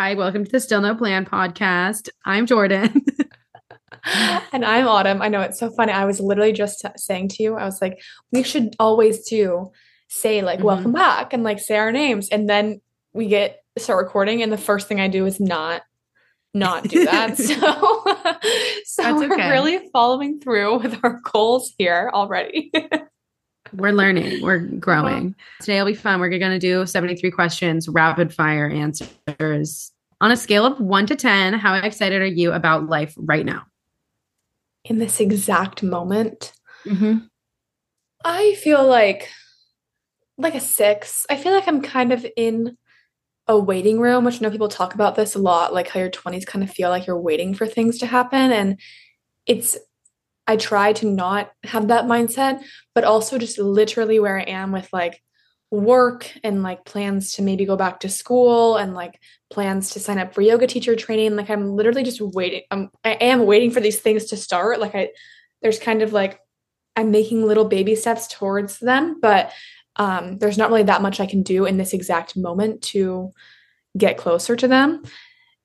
Hi, welcome to the Still No Plan podcast. I'm Jordan. and I'm Autumn. I know it's so funny. I was literally just saying to you, I was like, we should always do say like mm-hmm. welcome back and like say our names. And then we get start recording, and the first thing I do is not not do that. so so That's we're okay. really following through with our goals here already. We're learning, we're growing. Today will be fun. We're going to do 73 questions, rapid fire answers. On a scale of one to 10, how excited are you about life right now? In this exact moment, mm-hmm. I feel like like a six. I feel like I'm kind of in a waiting room, which I know people talk about this a lot, like how your 20s kind of feel like you're waiting for things to happen. And it's, I try to not have that mindset, but also just literally where I am with like work and like plans to maybe go back to school and like plans to sign up for yoga teacher training. Like I'm literally just waiting. I'm, I am waiting for these things to start. Like I, there's kind of like, I'm making little baby steps towards them, but um, there's not really that much I can do in this exact moment to get closer to them.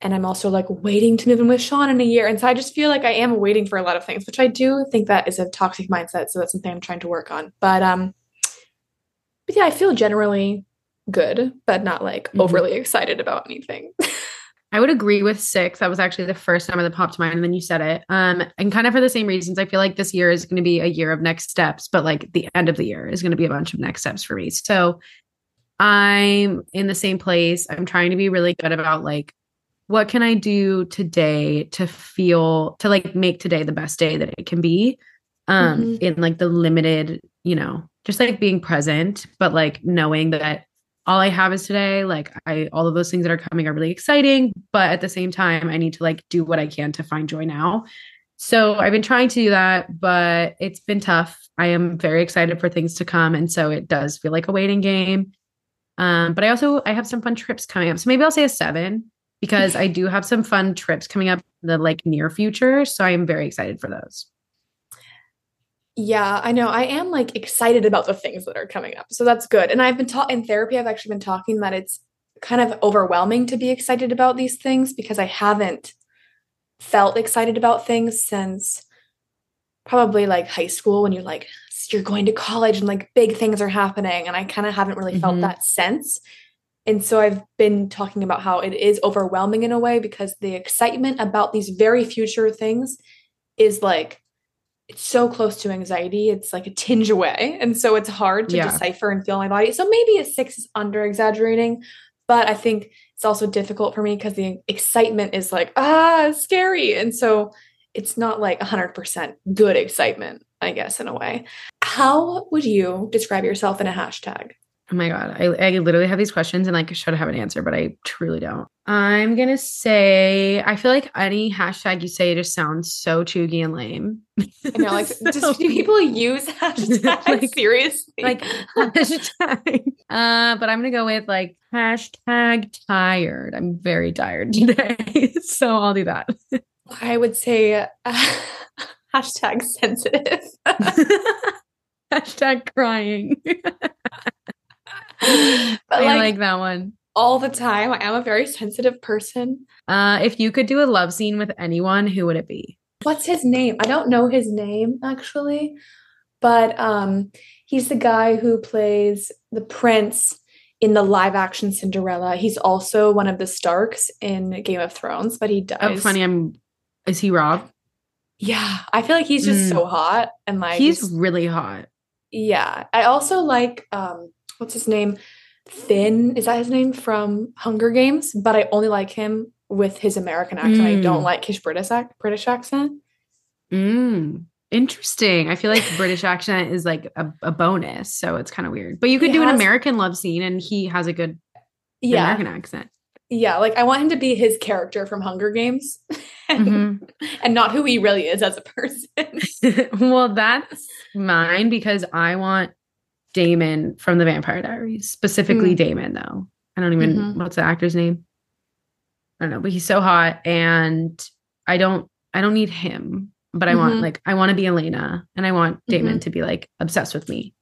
And I'm also like waiting to move in with Sean in a year. And so I just feel like I am waiting for a lot of things, which I do think that is a toxic mindset. So that's something I'm trying to work on. But um, but yeah, I feel generally good, but not like mm-hmm. overly excited about anything. I would agree with six. That was actually the first time that popped to mind, and then you said it. Um, and kind of for the same reasons, I feel like this year is going to be a year of next steps, but like the end of the year is going to be a bunch of next steps for me. So I'm in the same place. I'm trying to be really good about like what can I do today to feel to like make today the best day that it can be. Um, mm-hmm. in like the limited, you know, just like being present, but like knowing that all I have is today. Like I all of those things that are coming are really exciting, but at the same time, I need to like do what I can to find joy now. So I've been trying to do that, but it's been tough. I am very excited for things to come. And so it does feel like a waiting game. Um, but I also I have some fun trips coming up. So maybe I'll say a seven because I do have some fun trips coming up in the like near future. So I am very excited for those. Yeah, I know. I am like excited about the things that are coming up. So that's good. And I've been taught in therapy, I've actually been talking that it's kind of overwhelming to be excited about these things because I haven't felt excited about things since probably like high school when you're like, you're going to college and like big things are happening. And I kind of haven't really felt mm-hmm. that sense. And so I've been talking about how it is overwhelming in a way because the excitement about these very future things is like it's so close to anxiety. It's like a tinge away. And so it's hard to yeah. decipher and feel my body. So maybe a six is under exaggerating, but I think it's also difficult for me because the excitement is like, ah, scary. And so it's not like 100% good excitement, I guess, in a way. How would you describe yourself in a hashtag? Oh my God. I, I literally have these questions and like I should have an answer, but I truly don't. I'm going to say, I feel like any hashtag you say just sounds so cheugy and lame. I know, like, so, just, do people use hashtag like, seriously? Like, hashtag. Uh, but I'm going to go with like hashtag tired. I'm very tired today. so I'll do that. I would say uh, hashtag sensitive. hashtag crying. I like, like, that one. All the time. I am a very sensitive person. Uh, if you could do a love scene with anyone, who would it be? What's his name? I don't know his name actually, but um, he's the guy who plays the prince in the live action Cinderella. He's also one of the Starks in Game of Thrones, but he dies. Oh, funny. I'm. Is he Robb? Yeah, I feel like he's just mm. so hot and like he's really hot. Yeah, I also like um what's his name? Finn, is that his name from Hunger Games? But I only like him with his American accent. Mm. I don't mm. like his British ac- British accent. Mm. Interesting. I feel like British accent is like a, a bonus, so it's kind of weird. But you could he do has, an American love scene, and he has a good yeah. American accent. Yeah, like I want him to be his character from Hunger Games, and, mm-hmm. and not who he really is as a person. well, that's mine because I want Damon from the Vampire Diaries, specifically mm. Damon, though. I don't even mm-hmm. what's the actor's name. I don't know, but he's so hot, and I don't, I don't need him, but I mm-hmm. want like I want to be Elena, and I want Damon mm-hmm. to be like obsessed with me.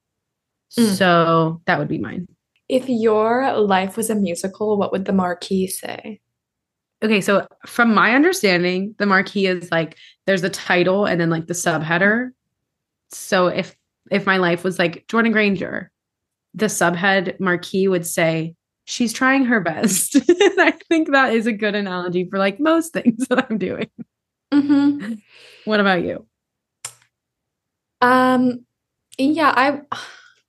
Mm. So that would be mine. If your life was a musical, what would the marquee say? okay, so from my understanding, the marquee is like there's the title and then like the subheader. So if if my life was like Jordan Granger, the subhead marquee would say she's trying her best. And I think that is a good analogy for like most things that I'm doing. Mm-hmm. What about you? Um, yeah, I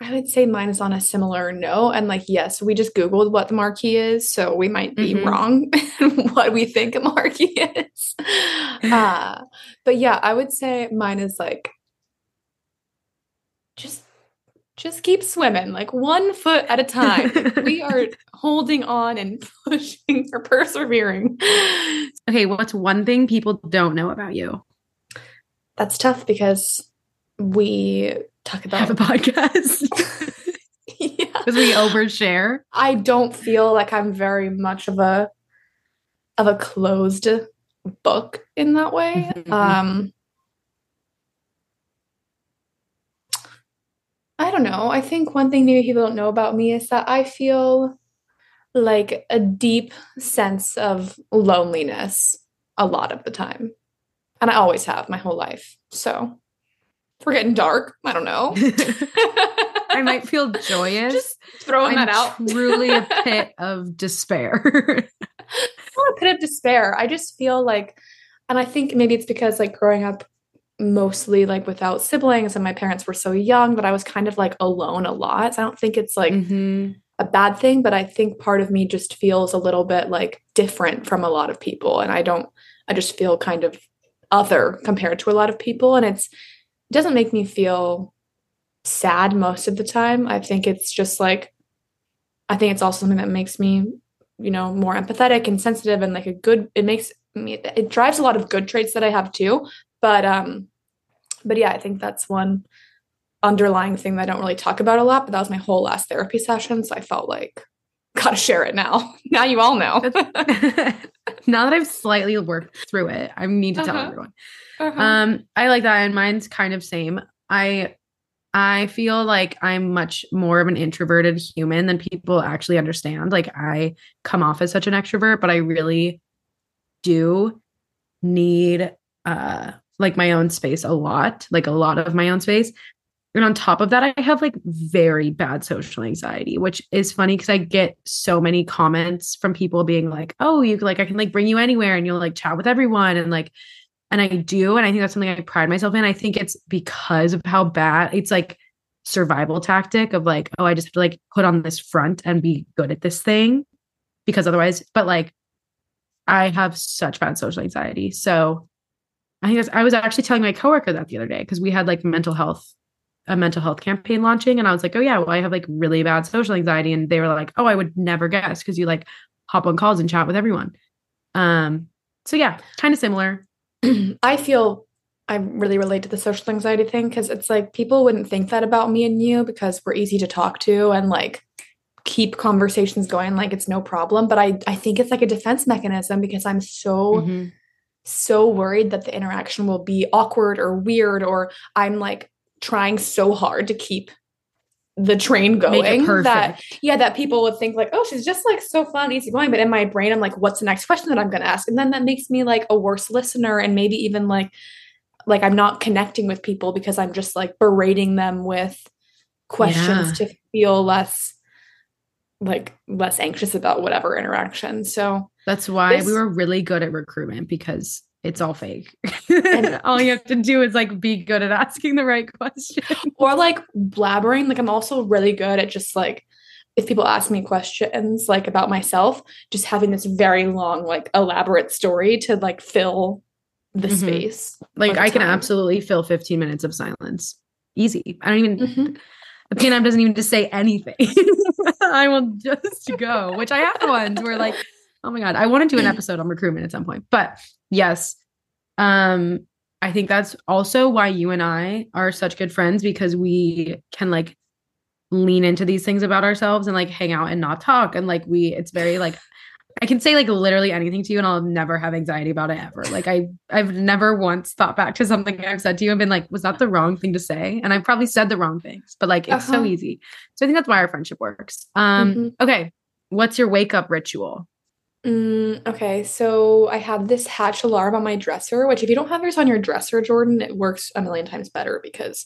I would say mine is on a similar note. And like, yes, we just Googled what the marquee is. So we might be mm-hmm. wrong what we think a marquee is. uh, but yeah, I would say mine is like just just keep swimming like one foot at a time. we are holding on and pushing or persevering. Okay, what's one thing people don't know about you? That's tough because we talk about have a podcast. yeah. Because we overshare. I don't feel like I'm very much of a of a closed book in that way. Mm-hmm. Um I don't know. I think one thing maybe people don't know about me is that I feel like a deep sense of loneliness a lot of the time. And I always have my whole life. So we're getting dark. I don't know. I might feel joyous. Just throwing I'm that out. truly a pit of despair. Not a pit of despair. I just feel like, and I think maybe it's because like growing up mostly like without siblings and my parents were so young that I was kind of like alone a lot. So I don't think it's like mm-hmm. a bad thing, but I think part of me just feels a little bit like different from a lot of people. And I don't, I just feel kind of other compared to a lot of people. And it's, it doesn't make me feel sad most of the time. I think it's just like, I think it's also something that makes me, you know, more empathetic and sensitive and like a good, it makes me, it drives a lot of good traits that I have too. But, um, but yeah, I think that's one underlying thing that I don't really talk about a lot, but that was my whole last therapy session. So I felt like, gotta share it now. now you all know. now that I've slightly worked through it, I need to uh-huh. tell everyone. Uh-huh. Um, I like that, and mine's kind of same. I I feel like I'm much more of an introverted human than people actually understand. Like I come off as such an extrovert, but I really do need uh like my own space a lot, like a lot of my own space. And on top of that, I have like very bad social anxiety, which is funny because I get so many comments from people being like, "Oh, you like I can like bring you anywhere and you'll like chat with everyone." And like and I do. And I think that's something I pride myself in. I think it's because of how bad it's like survival tactic of like, oh, I just have to like put on this front and be good at this thing because otherwise, but like I have such bad social anxiety. So I think I was actually telling my coworker that the other day because we had like mental health, a mental health campaign launching. And I was like, oh, yeah, well, I have like really bad social anxiety. And they were like, oh, I would never guess because you like hop on calls and chat with everyone. Um, so yeah, kind of similar. I feel I really relate to the social anxiety thing because it's like people wouldn't think that about me and you because we're easy to talk to and like keep conversations going like it's no problem. But I I think it's like a defense mechanism because I'm so mm-hmm. So worried that the interaction will be awkward or weird or I'm like trying so hard to keep the train going that yeah that people would think like oh she's just like so fun easy going but in my brain i'm like what's the next question that i'm going to ask? And then that makes me like a worse listener and maybe even like like i'm not connecting with people because i'm just like berating them with questions yeah. to feel less like less anxious about whatever interaction. So that's why this, we were really good at recruitment because it's all fake. and all you have to do is like be good at asking the right question. Or like blabbering. Like I'm also really good at just like if people ask me questions like about myself, just having this very long, like elaborate story to like fill the mm-hmm. space. Like I can absolutely fill 15 minutes of silence. Easy. I don't even mm-hmm. the PNM doesn't even just say anything. I will just go, which I have ones where like Oh my god, I want to do an episode on recruitment at some point. But yes, um I think that's also why you and I are such good friends because we can like lean into these things about ourselves and like hang out and not talk and like we it's very like I can say like literally anything to you and I'll never have anxiety about it ever. Like I I've never once thought back to something I've said to you and been like, was that the wrong thing to say? And I've probably said the wrong things, but like it's uh-huh. so easy. So I think that's why our friendship works. Um mm-hmm. okay. What's your wake up ritual? Mm, okay, so I have this hatch alarm on my dresser, which if you don't have yours on your dresser, Jordan, it works a million times better because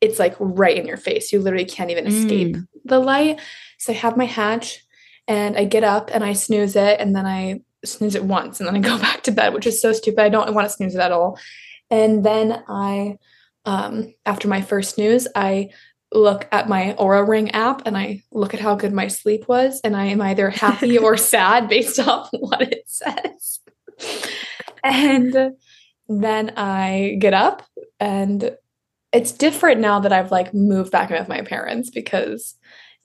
it's like right in your face. You literally can't even escape mm. the light. So I have my hatch and I get up and I snooze it and then I snooze it once and then I go back to bed, which is so stupid. I don't want to snooze it at all. And then I um after my first snooze, I look at my Oura Ring app and I look at how good my sleep was, and I am either happy or sad based off what it says. and then I get up, and it's different now that I've like moved back in with my parents because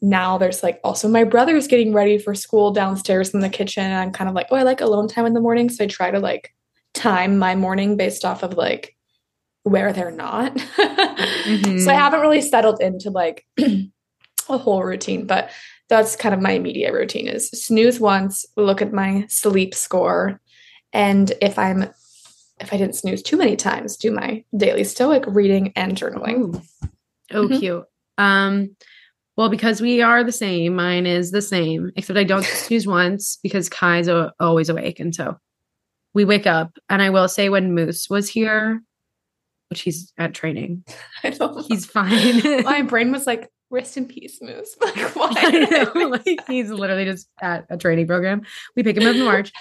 now there's like also my brother's getting ready for school downstairs in the kitchen. And I'm kind of like, oh, I like alone time in the morning. So I try to like time my morning based off of like where they're not. mm-hmm. So I haven't really settled into like a whole routine, but that's kind of my immediate routine is snooze once, look at my sleep score, and if I'm if I didn't snooze too many times, do my daily stoic reading and journaling. Ooh. Oh, mm-hmm. cute. Um well, because we are the same, mine is the same, except I don't snooze once because Kai's always awake. And so we wake up. And I will say, when Moose was here, which he's at training. I don't He's fine. My brain was like, rest in peace, Moose. Like, why? like, he's literally just at a training program. We pick him up in March,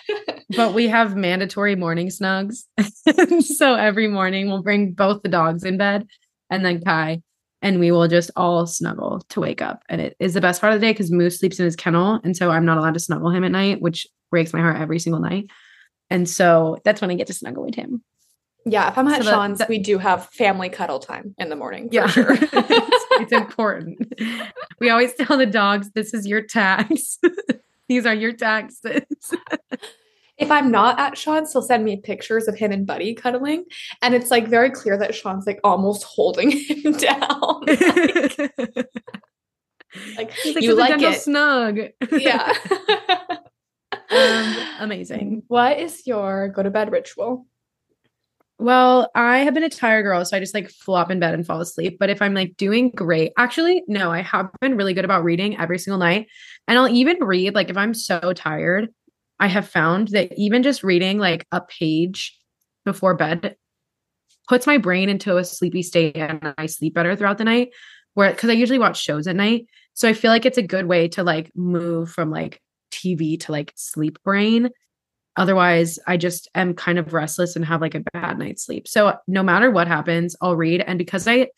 but we have mandatory morning snugs. so every morning we'll bring both the dogs in bed and then Kai, and we will just all snuggle to wake up. And it is the best part of the day because Moose sleeps in his kennel. And so I'm not allowed to snuggle him at night, which breaks my heart every single night. And so that's when I get to snuggle with him. Yeah, if I'm at so Sean's, that, we do have family cuddle time in the morning. yeah, sure. it's, it's important. We always tell the dogs, "This is your tax. These are your taxes." if I'm not at Sean's, he'll send me pictures of him and Buddy cuddling, and it's like very clear that Sean's like almost holding him down. like, like you like it snug. yeah. Um, amazing. What is your go to bed ritual? Well, I have been a tired girl, so I just like flop in bed and fall asleep. But if I'm like doing great, actually, no, I have been really good about reading every single night. And I'll even read, like, if I'm so tired, I have found that even just reading like a page before bed puts my brain into a sleepy state and I sleep better throughout the night. Where, because I usually watch shows at night. So I feel like it's a good way to like move from like TV to like sleep brain Otherwise, I just am kind of restless and have like a bad night's sleep. So no matter what happens, I'll read. And because I,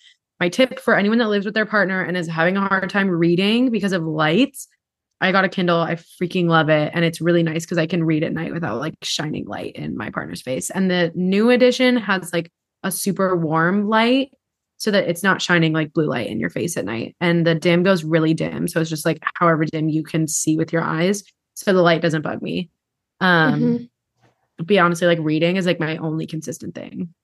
my tip for anyone that lives with their partner and is having a hard time reading because of lights, I got a Kindle. I freaking love it. And it's really nice because I can read at night without like shining light in my partner's face. And the new edition has like a super warm light so that it's not shining like blue light in your face at night. And the dim goes really dim. So it's just like however dim you can see with your eyes. So the light doesn't bug me. Um, mm-hmm. be honestly, like reading is like my only consistent thing.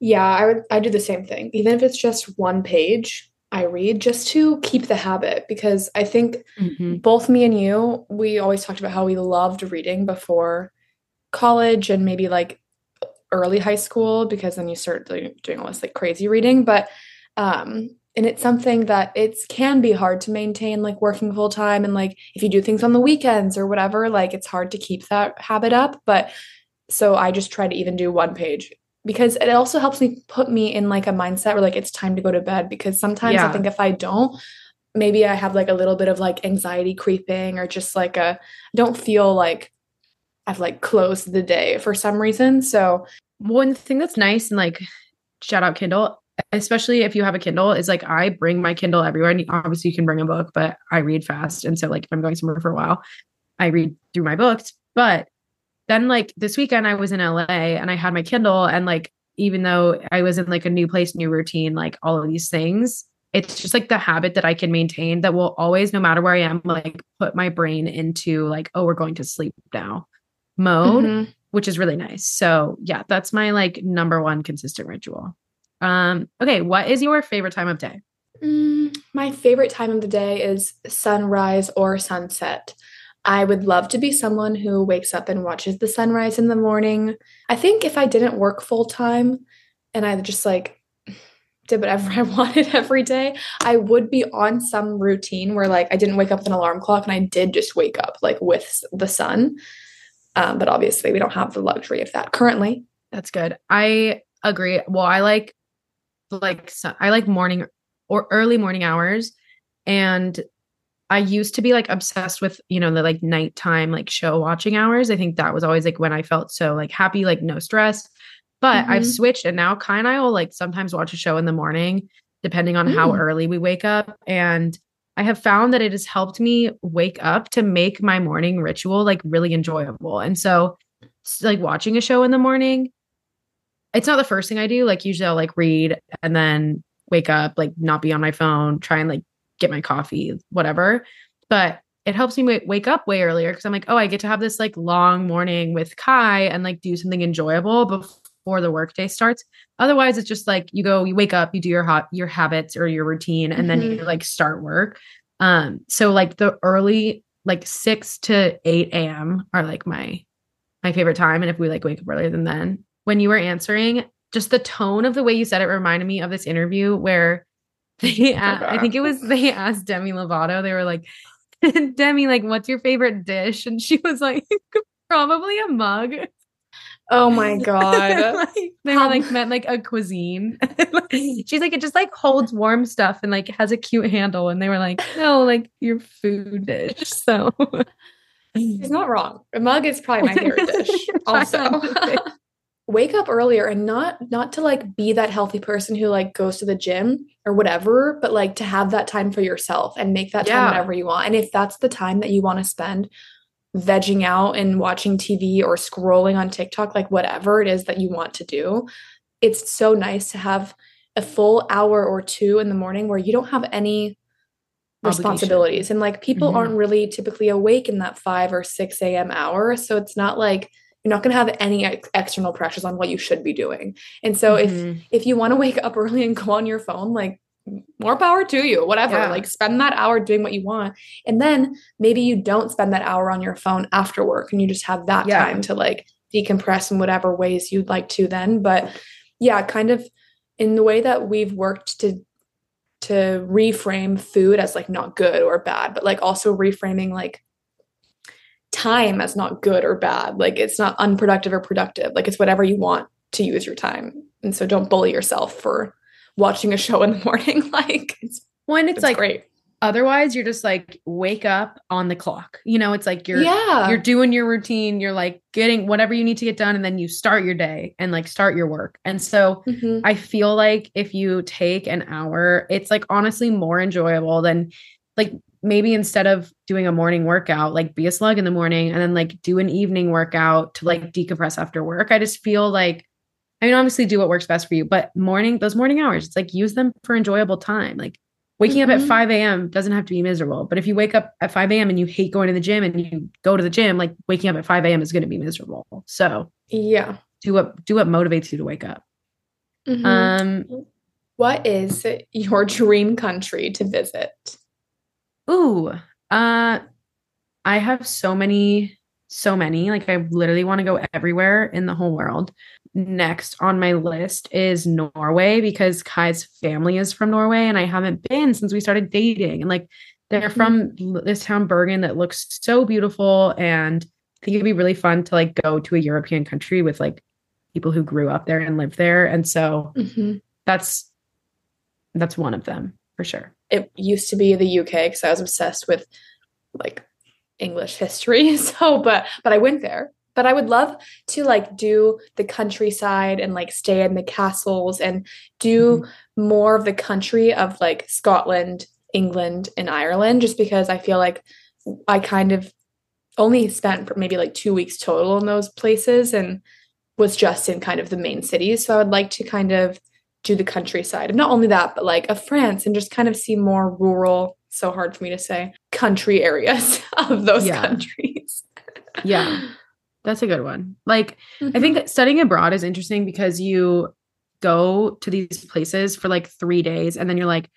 Yeah, I would. I do the same thing, even if it's just one page. I read just to keep the habit because I think mm-hmm. both me and you, we always talked about how we loved reading before college and maybe like early high school because then you start doing, doing all this like crazy reading. But um, and it's something that it can be hard to maintain like working full time and like if you do things on the weekends or whatever like it's hard to keep that habit up but so i just try to even do one page because it also helps me put me in like a mindset where like it's time to go to bed because sometimes yeah. i think if i don't maybe i have like a little bit of like anxiety creeping or just like a I don't feel like i've like closed the day for some reason so one thing that's nice and like shout out kindle especially if you have a Kindle, is like I bring my Kindle everywhere. And obviously, you can bring a book, but I read fast. And so, like, if I'm going somewhere for a while, I read through my books. But then, like, this weekend, I was in LA and I had my Kindle. And, like, even though I was in like a new place, new routine, like all of these things, it's just like the habit that I can maintain that will always, no matter where I am, like put my brain into like, oh, we're going to sleep now mode, mm-hmm. which is really nice. So, yeah, that's my like number one consistent ritual. Um, okay, what is your favorite time of day? Mm, my favorite time of the day is sunrise or sunset. I would love to be someone who wakes up and watches the sunrise in the morning. I think if I didn't work full time and I just like did whatever I wanted every day, I would be on some routine where like I didn't wake up with an alarm clock and I did just wake up like with the sun. Um, but obviously, we don't have the luxury of that currently. That's good. I agree. Well, I like like I like morning or early morning hours, and I used to be like obsessed with you know the like nighttime like show watching hours. I think that was always like when I felt so like happy, like no stress. But mm-hmm. I've switched, and now Kai and I will like sometimes watch a show in the morning, depending on mm. how early we wake up, and I have found that it has helped me wake up to make my morning ritual like really enjoyable. And so, like watching a show in the morning, it's not the first thing I do. Like, usually I'll like read and then wake up, like not be on my phone, try and like get my coffee, whatever. But it helps me wake up way earlier because I'm like, oh, I get to have this like long morning with Kai and like do something enjoyable before the workday starts. Otherwise, it's just like you go, you wake up, you do your hot your habits or your routine, and mm-hmm. then you like start work. Um, so like the early like six to eight a.m. are like my my favorite time. And if we like wake up earlier than then, when you were answering, just the tone of the way you said it reminded me of this interview where they asked, I think it was they asked Demi Lovato, they were like, Demi, like, what's your favorite dish? And she was like, probably a mug. Oh my god. like, they were like meant like a cuisine. She's like, it just like holds warm stuff and like has a cute handle. And they were like, no, like your food dish. So he's not wrong. A mug is probably my favorite dish. also. Wake up earlier and not not to like be that healthy person who like goes to the gym or whatever, but like to have that time for yourself and make that time whatever you want. And if that's the time that you want to spend vegging out and watching TV or scrolling on TikTok, like whatever it is that you want to do, it's so nice to have a full hour or two in the morning where you don't have any responsibilities. And like people mm-hmm. aren't really typically awake in that 5 or 6 a.m. hour. So it's not like you're not going to have any ex- external pressures on what you should be doing. And so mm-hmm. if if you want to wake up early and go on your phone, like more power to you, whatever. Yeah. Like spend that hour doing what you want. And then maybe you don't spend that hour on your phone after work and you just have that yeah. time to like decompress in whatever ways you'd like to then. But yeah, kind of in the way that we've worked to to reframe food as like not good or bad, but like also reframing like time as not good or bad. Like it's not unproductive or productive. Like it's whatever you want to use your time. And so don't bully yourself for watching a show in the morning. like it's when it's, it's like great. Otherwise, you're just like wake up on the clock. You know, it's like you're yeah. you're doing your routine, you're like getting whatever you need to get done, and then you start your day and like start your work. And so mm-hmm. I feel like if you take an hour, it's like honestly more enjoyable than like maybe instead of doing a morning workout, like be a slug in the morning and then like do an evening workout to like decompress after work. I just feel like I mean, obviously do what works best for you, but morning, those morning hours, it's like use them for enjoyable time. Like waking mm-hmm. up at mm-hmm. 5 a.m. doesn't have to be miserable. But if you wake up at 5 a.m. and you hate going to the gym and you go to the gym, like waking up at 5 a.m. is going to be miserable. So yeah, do what do what motivates you to wake up. Mm-hmm. Um, what is your dream country to visit? Ooh, uh, I have so many, so many. Like I literally want to go everywhere in the whole world next on my list is Norway because Kai's family is from Norway and I haven't been since we started dating. And like they're from this town Bergen that looks so beautiful and I think it'd be really fun to like go to a European country with like people who grew up there and live there. And so mm-hmm. that's that's one of them for sure. It used to be the UK because I was obsessed with like English history. So but but I went there but I would love to like do the countryside and like stay in the castles and do mm-hmm. more of the country of like Scotland, England, and Ireland, just because I feel like I kind of only spent maybe like two weeks total in those places and was just in kind of the main cities. So I would like to kind of do the countryside. And not only that, but like of France and just kind of see more rural, so hard for me to say, country areas of those yeah. countries. yeah. That's a good one. Like, mm-hmm. I think studying abroad is interesting because you go to these places for like three days and then you're like,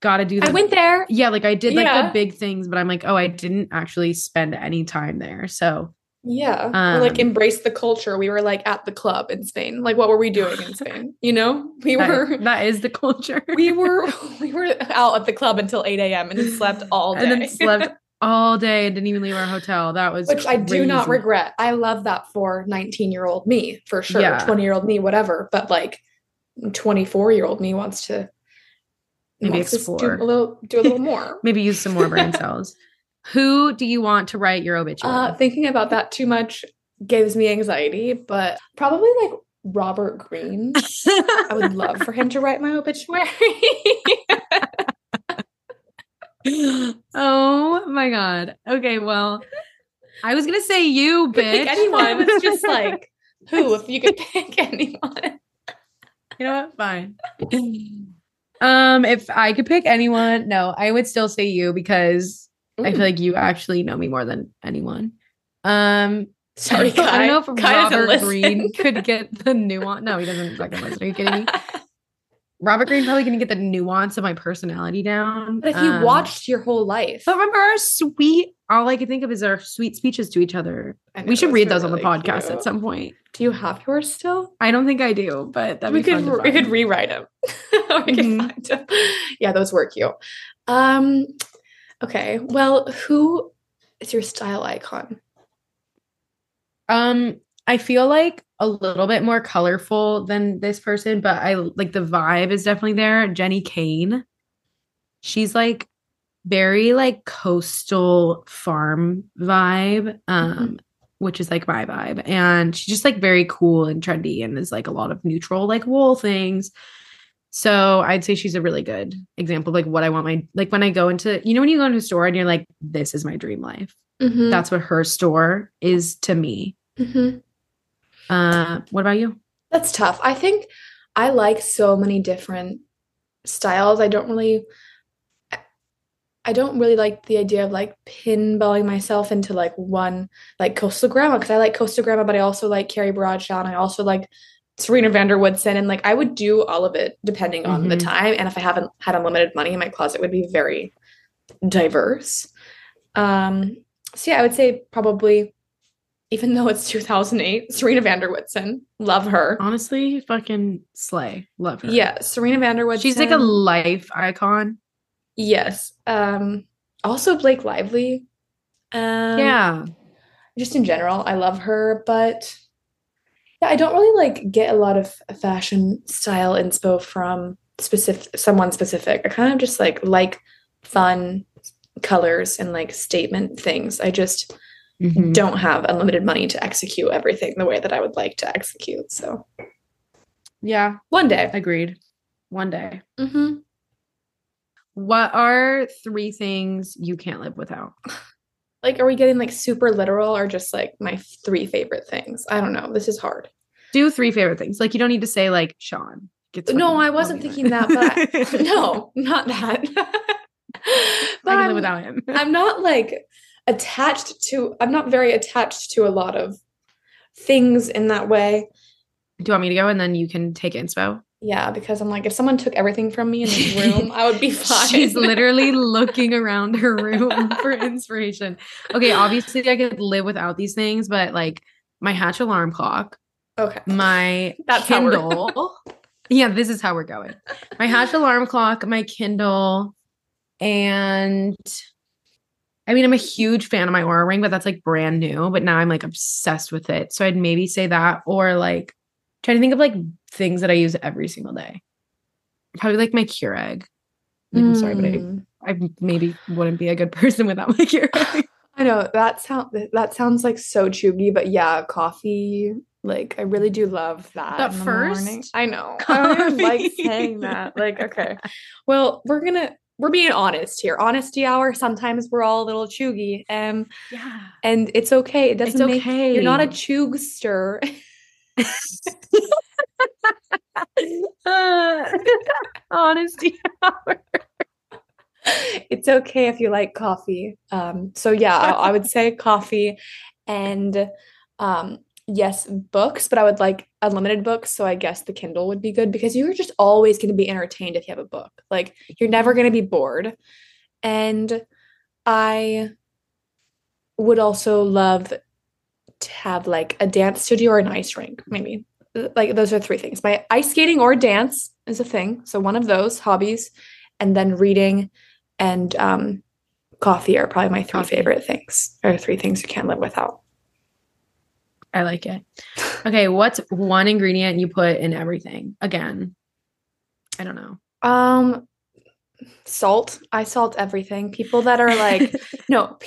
gotta do that. I went there. Yeah, like I did like yeah. the big things, but I'm like, oh, I didn't actually spend any time there. So Yeah. Um, like embrace the culture. We were like at the club in Spain. Like what were we doing in Spain? You know? We that, were that is the culture. we were we were out at the club until 8 a.m. and then slept all day. And then slept all day and didn't even leave our hotel. That was which crazy. I do not regret. I love that for 19 year old me for sure. 20 year old me, whatever. But like 24 year old me wants to maybe wants explore to do a little do a little more. maybe use some more brain cells. Who do you want to write your obituary? Uh, thinking about that too much gives me anxiety, but probably like Robert Greene. I would love for him to write my obituary. oh my god. Okay, well, I was gonna say you, bitch. Anyone. It's just like who? If you could pick anyone. You know what? Fine. Um, if I could pick anyone, no, I would still say you because I feel like you actually know me more than anyone. Um, sorry, Kai. I don't know if Kai Robert Greene could get the nuance. No, he doesn't fucking listen. Are you kidding me? Robert Greene probably gonna get the nuance of my personality down. But if you um, watched your whole life. But remember our sweet all I can think of is our sweet speeches to each other. We should read those really on the podcast cute. at some point. Do you have yours still? I don't think I do, but we could we could rewrite them. mm-hmm. Yeah, those were cute. Um okay. Well, who is your style icon? Um I feel like a little bit more colorful than this person, but I like the vibe is definitely there. Jenni Kayne. She's like very like coastal farm vibe, um, mm-hmm. which is like my vibe. And she's just like very cool and trendy and is like a lot of neutral, like wool things. So I'd say she's a really good example of like what I want my like when I go into you know when you go into a store and you're like, this is my dream life. Mm-hmm. That's what her store is to me. Mm-hmm. Uh, what about you? That's tough. I think I like so many different styles. I don't really I don't really like the idea of like pinballing myself into like one like coastal grandma because I like coastal grandma, but I also like Carrie Bradshaw and I also like Serena van der Woodsen and like I would do all of it depending mm-hmm. on the mm-hmm. time. And if I haven't had unlimited money in my closet, would be very diverse. Um so yeah, I would say probably even though it's 2008, Serena van der Woodsen, love her. Honestly, fucking slay. Love her. Yeah, Serena van der Woodsen. She's like a life icon. Yes. Um also Blake Lively. Um Yeah. Just in general, I love her, but yeah, I don't really like get a lot of fashion style inspo from specific someone specific. I kind of just like like fun colors and like statement things. I just mm-hmm. don't have unlimited money to execute everything the way that I would like to execute. So, yeah, one day. Agreed. One day. Mm-hmm. What are three things you can't live without? Like, are we getting like super literal or just like my three favorite things? I don't know. This is hard. Do three favorite things. Like, you don't need to say like Sean. no, I wasn't thinking that, but I, no, not that. but I can live without him. I'm not like attached to i'm not very attached to a lot of things in that way do you want me to go and then you can take inspo yeah because i'm like if someone took everything from me in this room i would be fine she's literally looking around her room for inspiration okay obviously i could live without these things but like my hatch alarm clock okay my That's kindle yeah this is how we're going my hatch alarm clock my kindle and I mean, I'm a huge fan of my Oura ring, but that's like brand new. But now I'm like obsessed with it. So I'd maybe say that, or like trying to think of like things that I use every single day. Probably like my Keurig. Like, mm. I'm sorry, but I, hmm. I maybe wouldn't be a good person without my Keurig. I know that sound that sounds like so cheugy, but yeah, coffee. Like I really do love that. But first, morning. I know coffee. I like saying that. Like okay, well we're gonna we're being honest here. Honesty hour. Sometimes we're all a little cheugy. Um, yeah. And it's okay. It doesn't it's okay. make you're not a chugster. honesty hour. It's okay if you like coffee. Um, so yeah, I, I would say coffee and um yes, books, but I would like unlimited books. So I guess the Kindle would be good because you're just always going to be entertained if you have a book. Like you're never going to be bored. And I would also love to have like a dance studio or an ice rink, maybe. Like those are three things. My ice skating or dance is a thing. So one of those hobbies, and then reading and um, coffee are probably my three coffee. favorite things, or three things you can't live without. I like it. Okay, what's one ingredient you put in everything? Again, I don't know. Um, salt. I salt everything. People that are like, no,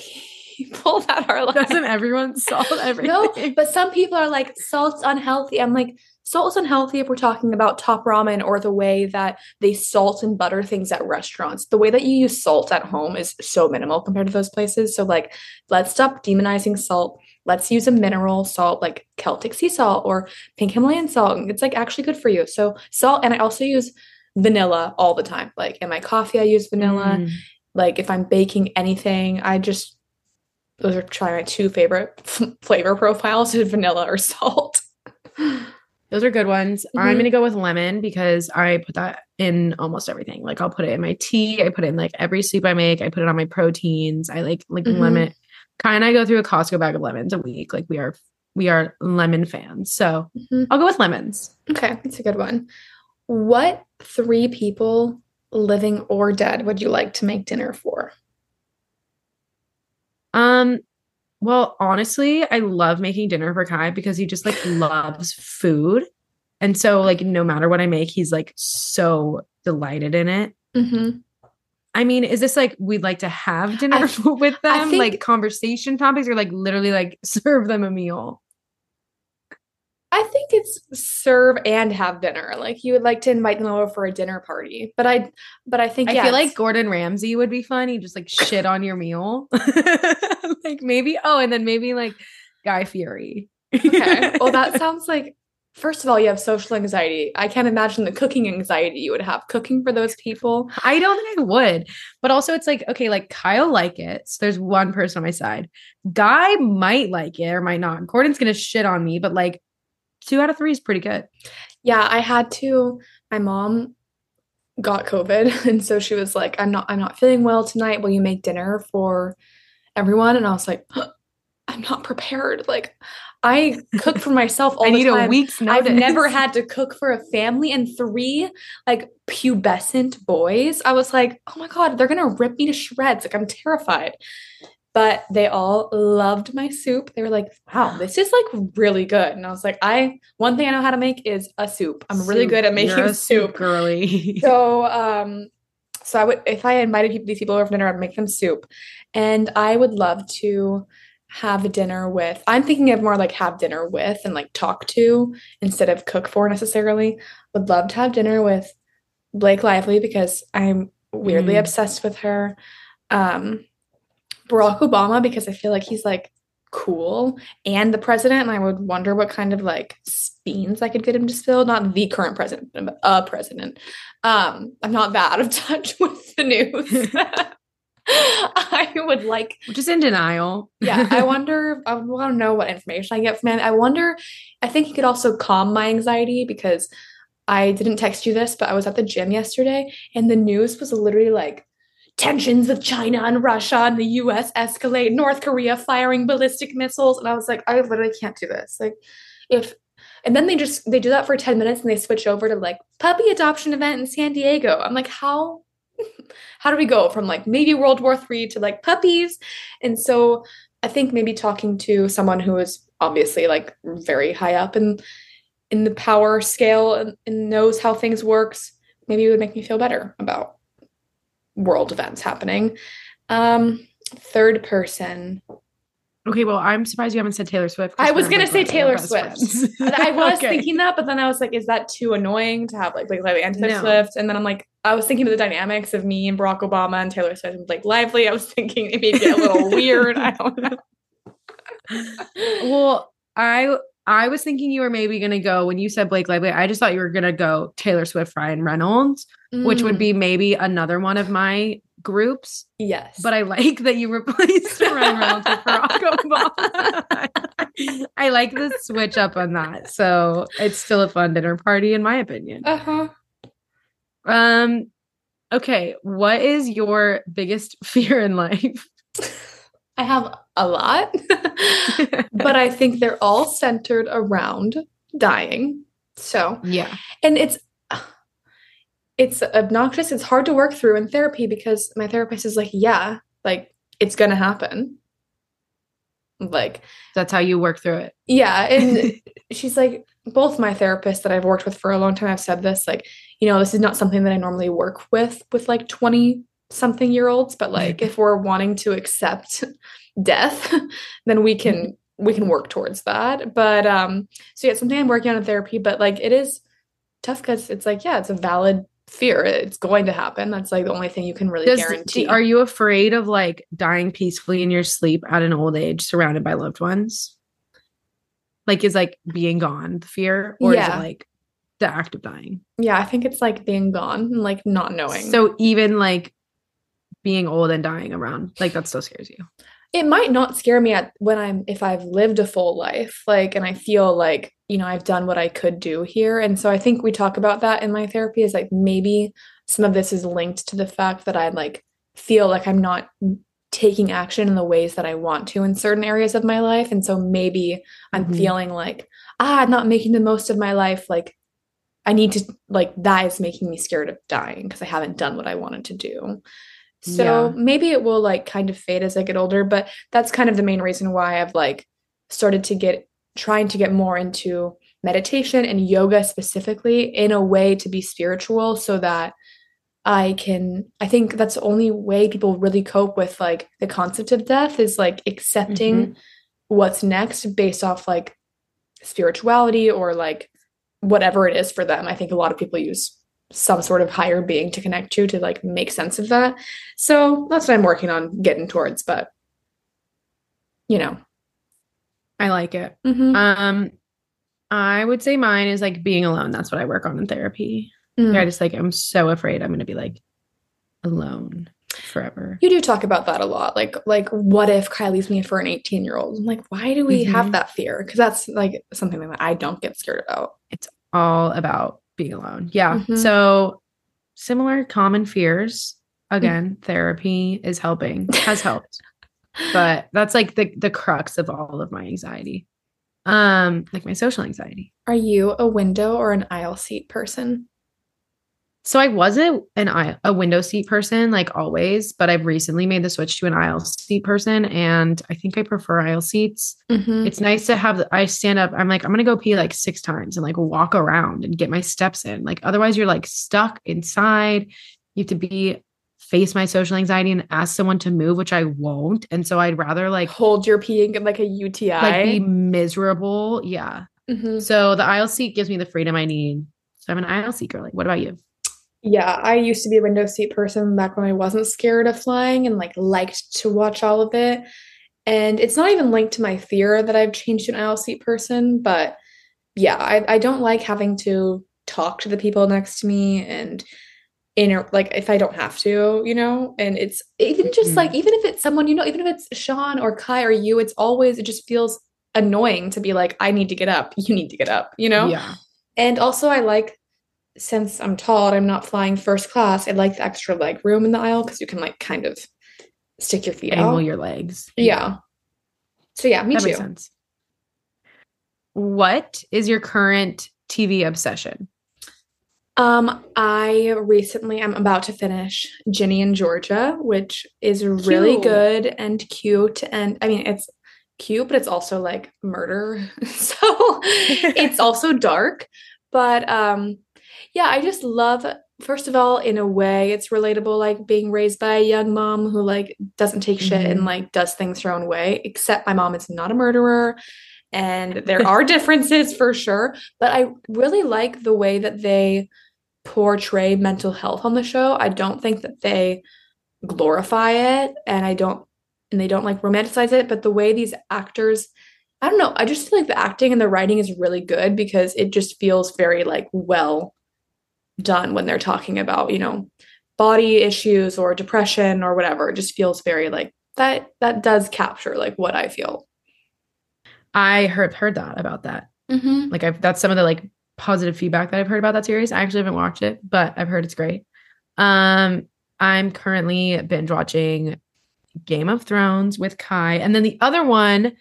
people that are like, doesn't everyone salt everything? No, but some people are like, salt's unhealthy. I'm like, salt's unhealthy if we're talking about top ramen or the way that they salt and butter things at restaurants. The way that you use salt at home is so minimal compared to those places. So, like, let's stop demonizing salt. Let's use a mineral salt like Celtic sea salt or pink Himalayan salt. It's like actually good for you. So, salt, and I also use vanilla all the time. Like in my coffee, I use vanilla. Mm. Like if I'm baking anything, I just those are try my two favorite flavor profiles: vanilla or salt. Those are good ones. Mm-hmm. I'm gonna go with lemon because I put that in almost everything. Like I'll put it in my tea. I put it in like every soup I make. I put it on my proteins. I like like mm-hmm. lemon. Kind of go through a Costco bag of lemons a week. Like we are we are lemon fans. So mm-hmm. I'll go with lemons. Okay, that's a good one. What three people, living or dead, would you like to make dinner for? Um, well, honestly, I love making dinner for Kai because he just like loves food. And so, like, no matter what I make, he's like so delighted in it. Mm-hmm. I mean, is this like we'd like to have dinner I, with them, think, like conversation topics, or like literally like serve them a meal? I think it's serve and have dinner. Like you would like to invite them over for a dinner party. But I but I think I yes. feel like Gordon Ramsay would be fun. He just like shit on your meal. like maybe oh, and then maybe like Guy Fieri. okay. Well, that sounds like first of all, you have social anxiety. I can't imagine the cooking anxiety you would have cooking for those people. I don't think I would. But also it's like, okay, like Kyle like it. So there's one person on my side. Guy might like it or might not. Gordon's gonna shit on me, but like two out of three is pretty good. Yeah, I had to. My mom got COVID, and so she was like, "I'm not, I'm not feeling well tonight. Will you make dinner for everyone?" And I was like, "I'm not prepared. Like, I cook for myself all I need time. a week's notice. I've never had to cook for a family and three like pubescent boys. I was like, oh my god, they're gonna rip me to shreds. Like I'm terrified but they all loved my soup. They were like, "Wow, this is like really good." And I was like, "I one thing I know how to make is a soup. I'm soup. really good at making soup, soup, girly." so, um, so I would if I invited people, these people over for dinner, I'd make them soup, and I would love to have dinner with. I'm thinking of more like have dinner with and like talk to instead of cook for necessarily. Would love to have dinner with Blake Lively because I'm weirdly mm. obsessed with her. Um, Barack Obama because I feel like he's like cool and the president and I would wonder what kind of like beans I could get him to spill. Not the current president but a president. Um I'm not that out of touch with the news. I would like just in denial. Yeah I wonder I want to know what information I get from him. I wonder I think he could also calm my anxiety because I didn't text you this but I was at the gym yesterday and the news was literally like tensions with China and Russia and the US escalate, North Korea firing ballistic missiles. And I was like, I literally can't do this. Like, if, and then they just, they do that for 10 minutes and they switch over to like puppy adoption event in San Diego. I'm like, how, how do we go from like maybe World War Three to like puppies? And so I think maybe talking to someone who is obviously like very high up in, in the power scale and, and knows how things works, maybe it would make me feel better about world events happening. Um, third person. Okay, well, I'm surprised you haven't said Taylor Swift. I was gonna say Taylor Swift. I was okay. thinking that, but then I was like, is that too annoying to have like Blake Lively and Taylor no. Swift? And then I'm like, I was thinking of the dynamics of me and Barack Obama and Taylor Swift and Blake Lively. I was thinking it may get a little weird. I don't know. well, I I was thinking you were maybe going to go when you said Blake Lively. I just thought you were going to go Taylor Swift, Ryan Reynolds, mm. which would be mm. maybe another one of my groups. Yes, but I like that you replaced Ryan Reynolds with Barack Obama. I like the switch up on that, so it's still a fun dinner party, in my opinion. Uh huh. Um. Okay, what is your biggest fear in life? I have a lot, but I think they're all centered around dying. So, yeah. And it's it's obnoxious. It's hard to work through in therapy because my therapist is like, "Yeah, like it's going to happen." Like that's how you work through it. Yeah, and she's like both my therapists that I've worked with for a long time have said this like, you know, this is not something that I normally work with with like 20 something year olds, but like if we're wanting to accept death, then we can we can work towards that. But um so yeah, something I'm working on in therapy, but like it is tough cuz it's like yeah, it's a valid fear. It's going to happen. That's like the only thing you can really Does, guarantee. Are you afraid of like dying peacefully in your sleep at an old age surrounded by loved ones? Like is like being gone the fear or yeah. is it like the act of dying? Yeah, I think it's like being gone and like not knowing. So even like being old and dying around, like that still scares you. It might not scare me at when I'm if I've lived a full life, like and I feel like you know, I've done what I could do here. And so I think we talk about that in my therapy is like maybe some of this is linked to the fact that I like feel like I'm not taking action in the ways that I want to in certain areas of my life. And so maybe I'm mm-hmm. feeling like, ah, I'm not making the most of my life. Like I need to like that is making me scared of dying because I haven't done what I wanted to do. So yeah. maybe it will like kind of fade as I get older, but that's kind of the main reason why I've like started to get trying to get more into meditation and yoga specifically in a way to be spiritual so that I can I think that's the only way people really cope with like the concept of death is like accepting mm-hmm. what's next based off like spirituality or like whatever it is for them. I think a lot of people use some sort of higher being to connect to to like make sense of that. So that's what I'm working on getting towards, but you know, I like it. Mm-hmm. Um, I would say mine is like being alone. That's what I work on in therapy. Mm. I just like I'm so afraid I'm going to be like alone forever. You do talk about that a lot. Like like what if leaves me for an 18 year old? I'm like, why do we mm-hmm. have that fear? Because that's like something that I don't get scared about. It's all about being alone. Yeah. Mm-hmm. So similar common fears. Again, mm-hmm. therapy is helping, has helped but that's like the the crux of all of my anxiety um like my social anxiety are you a window or an aisle seat person so I wasn't an aisle, a window seat person like always, but I've recently made the switch to an aisle seat person, and I think I prefer aisle seats. Mm-hmm. It's nice to have. I stand up. I'm like I'm gonna go pee like six times and like walk around and get my steps in. Like otherwise, you're like stuck inside. You have to be face my social anxiety and ask someone to move, which I won't. And so I'd rather like hold your peeing and like a UTI, like be miserable. Yeah. Mm-hmm. So the aisle seat gives me the freedom I need. So I'm an aisle seat girl. Like, what about you? Yeah, I used to be a window seat person back when I wasn't scared of flying and like liked to watch all of it. And it's not even linked to my fear that I've changed to an aisle seat person, but yeah, I, I don't like having to talk to the people next to me and in like if I don't have to, you know, and it's even just mm-hmm. like even if it's someone you know, even if it's Sean or Kai or you, it's always it just feels annoying to be like, I need to get up, you need to get up, you know? Yeah. And also I like since I'm tall and I'm not flying first class, I like the extra leg room in the aisle because you can like kind of stick your feet Angle out. your legs. Yeah. So yeah, me that too. What is your current TV obsession? Um, I recently I'm about to finish Ginny and Georgia, which is really good and cute. And I mean it's cute, but it's also like murder. so it's also dark. But um yeah, I just love first of all, in a way, it's relatable, like being raised by a young mom who like doesn't take shit mm-hmm. and like does things her own way, except my mom is not a murderer. And there are differences for sure. But I really like the way that they portray mental health on the show. I don't think that they glorify it and I don't and they don't like romanticize it, but the way these actors I don't know, I just feel like the acting and the writing is really good because it just feels very like well done when they're talking about, you know, body issues or depression or whatever. It just feels very like that that does capture like what I feel. I heard heard that about that. Mm-hmm. Like I've that's some of the like positive feedback that I've heard about that series. I actually haven't watched it, but I've heard it's great. Um, I'm currently binge watching Game of Thrones with Kai. And then the other one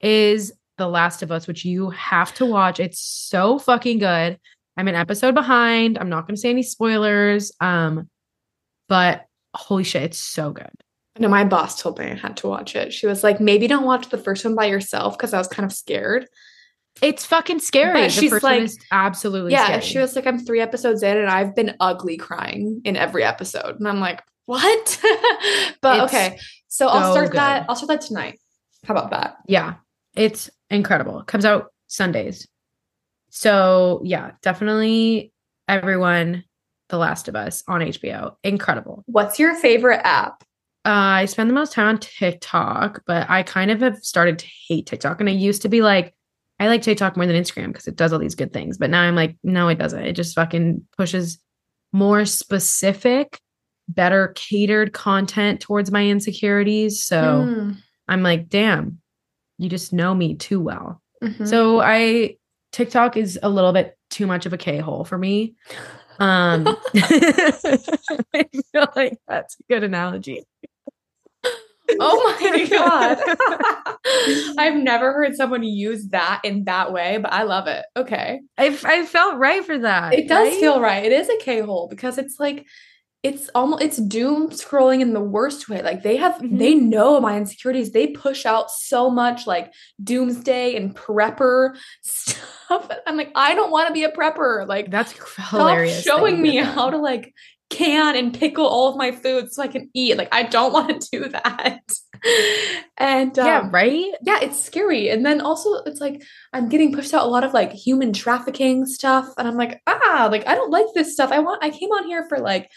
is The Last of Us, which you have to watch. It's so fucking good. I'm an episode behind. I'm not going to say any spoilers. Um, but holy shit, it's so good. No, my boss told me I had to watch it. She was like, maybe don't watch the first one by yourself because I was kind of scared. It's fucking scary. But the she's like- absolutely yeah, scary. she was like, I'm three episodes in and I've been ugly crying in every episode. And I'm like, what? but It's okay. So I'll start good. that. I'll start that tonight. How about that? yeah, it's incredible. It comes out Sundays. So yeah, definitely everyone, The Last of Us on HBO. Incredible. What's your favorite app? Uh, I spend the most time on TikTok, but I kind of have started to hate TikTok. And I used to be like, I like TikTok more than Instagram because it does all these good things. But now I'm like, no, it doesn't. It just fucking pushes more specific, better catered content towards my insecurities. So Hmm. I'm like, damn, you just know me too well. Mhm. So I TikTok is a little bit too much of a K hole for me. Um I feel like that's a good analogy. Oh my god. I've never heard someone use that in that way, but I love it. Okay. I I felt right for that. It does right? feel right. It is a K-hole because it's like it's almost it's doom scrolling in the worst way. Like they have Mhm. they know my insecurities. They push out so much like doomsday and prepper stuff. I'm like, I don't want to be a prepper. Like that's hilarious. showing me that. how to like can and pickle all of my food so I can eat. Like I don't want to do that. and um, Yeah, right? yeah, it's scary. And then also it's like I'm getting pushed out a lot of like human trafficking stuff. And I'm like, ah, like I don't like this stuff. I want I came on here for like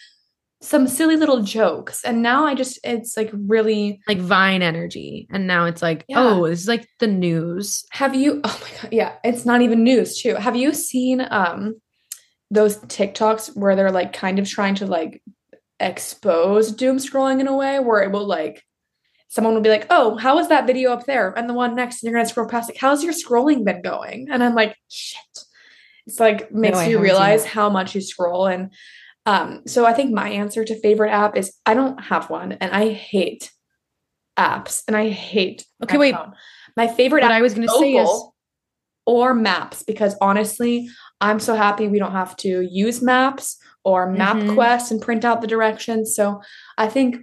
some silly little jokes. And now I just it's like really Like Vine energy. And now it's like, Yeah. oh, this is like the news. have you oh my god, yeah, it's not even news too. Have you seen um those TikToks where they're like kind of trying to like expose doom scrolling in a way where it will like someone will be like, "Oh, how is that video up there?" and the one next, and you're gonna scroll past like, "How's your scrolling been going?" And I'm like, "Shit." It's like makes I you realize how much you scroll, and um, so I think my answer to favorite app is I don't have one, and I hate apps, and I hate. Okay, my wait. phone. My favorite What app I was gonna say is or maps because honestly i'm so happy we don't have to use maps or mapquest and print out the directions so i think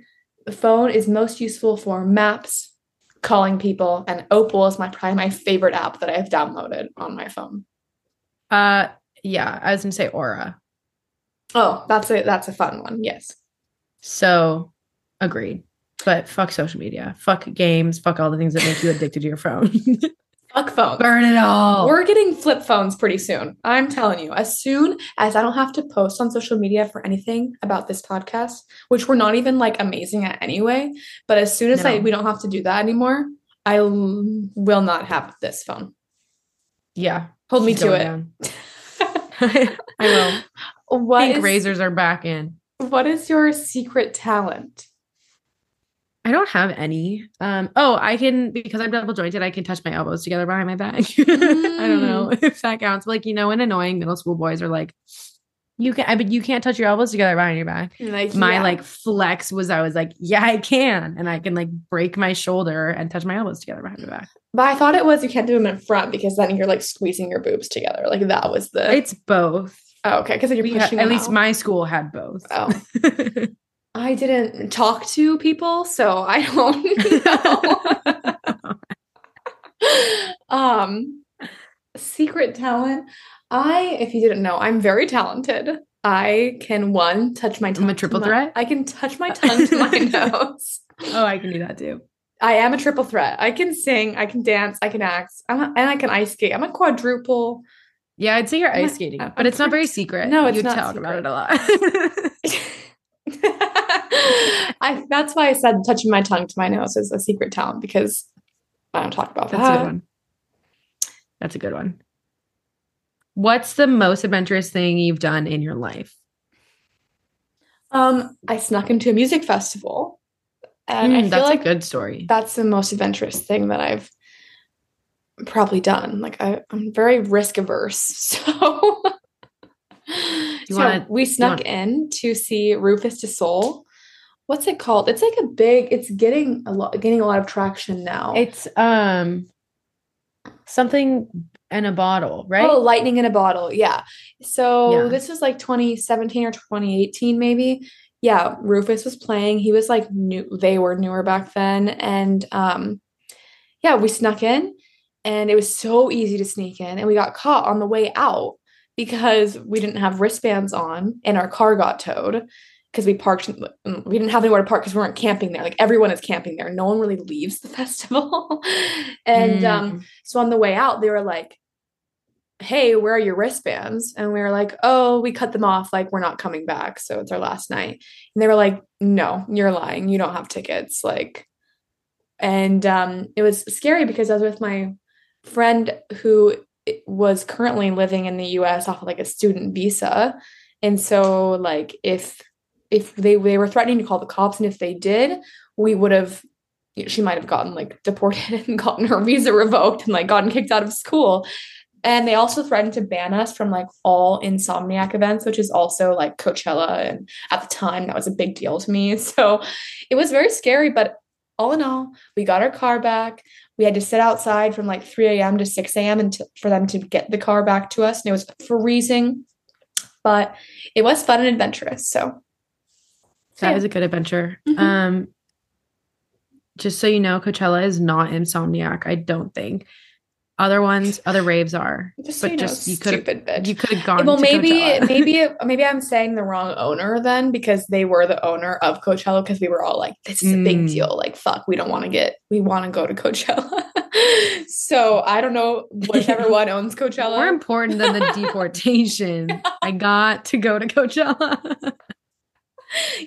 the phone is most useful for maps calling people and opal is my probably my favorite app that i've downloaded on my phone uh yeah, I was gonna say Oura. Oh that's a that's a fun one yes So agreed. But fuck social media. Fuck games. Fuck all the things that make you addicted to your phone. fuck phone. Burn it all. We're getting flip phones pretty soon. I'm telling you, as soon as I don't have to post on social media for anything about this podcast, which we're not even like amazing at anyway, but as soon as I we don't have to do that anymore, I l- will not have this phone. yeah. Hold me to it. I will. What Pink is, razors are back in. what is your secret talent? I don't have any. Um, oh, I can because I'm double jointed, I can touch my elbows together behind my back. I don't know if that counts. Like, you know, when annoying middle school boys are like, you can I but you can't touch your elbows together behind your back. Like My yeah. like flex was I was like, yeah, I can. And I can like break my shoulder and touch my elbows together behind my back. but I thought it was you can't do them in front because then you're like squeezing your boobs together. Like that was the It's both. Oh, okay because you're We ha- pushing at them least my school had both. Oh. I didn't talk to people, so I don't know. um secret talent. I, if you didn't know, I'm very talented. I can one touch my tongue. I'm a to triple my- threat? I can touch my tongue to my nose. oh, I can do that too. I am a triple threat. I can sing, I can dance, I can act, I'm a, and I can ice skate. I'm a quadruple. Yeah, I'd say you're ice skating, I'm but it's not very secret. No, it's you not talk secret. about it a lot. I, that's why I said touching my tongue to my nose is a secret talent because I don't talk about That's that. a good one. That's a good one. What's the most adventurous thing you've done in your life? Um, I snuck into a music festival, and I Mm, feel that's like a good story. that's the most adventurous thing that I've probably done. Like I, I'm very risk averse, so. You so wanna- we snuck wanna- in to see Rüfüs Du Sol what's it called? It's like a big. It's getting a lot, getting a lot of traction now. It's um something in a bottle, right? Oh, lightning in a bottle. Yeah. So yeah. this was like 2017 or 2018, maybe. Yeah, Rufus was playing. He was like new. They were newer back then, and um, yeah, we snuck in, and it was so easy to sneak in, and we got caught on the way out because we didn't have wristbands on, and our car got towed because we parked we didn't have anywhere to park because we weren't camping there. Like everyone is camping there. No one really leaves the festival. And mm. um so on the way out they were like hey where are your wristbands? And we were like oh we cut them off. Like we're not coming back. So it's our last night. And they were like no you're lying. You don't have tickets. Like and um it was scary because i was with my friend who was currently living in the us off of like a student visa and so like if if they they were threatening to call the cops, and if they did, we would have she might have gotten like deported and gotten her visa revoked and like gotten kicked out of school. And they also threatened to ban us from like all Insomniac events, which is also like Coachella. And at the time, that was a big deal to me. So it was very scary. But all in all, we got our car back. We had to sit outside from like 3 a.m. to 6 a.m. and for them to get the car back to us. And it was freezing, but it was fun and adventurous. So that yeah. was a good adventure. Mm-hmm. Um, just so you know, Coachella is not Insomniac. I don't think. Other ones, other raves are. Just but so you just know, you could you could have gone. Well, maybe Coachella. maybe maybe I'm saying the wrong owner then because they were the owner of Coachella because we were all like, this is a big mm. deal. Like, fuck, we don't want to get, we want to go to Coachella. so I don't know whichever one owns Coachella. More important than the deportation. I got to go to Coachella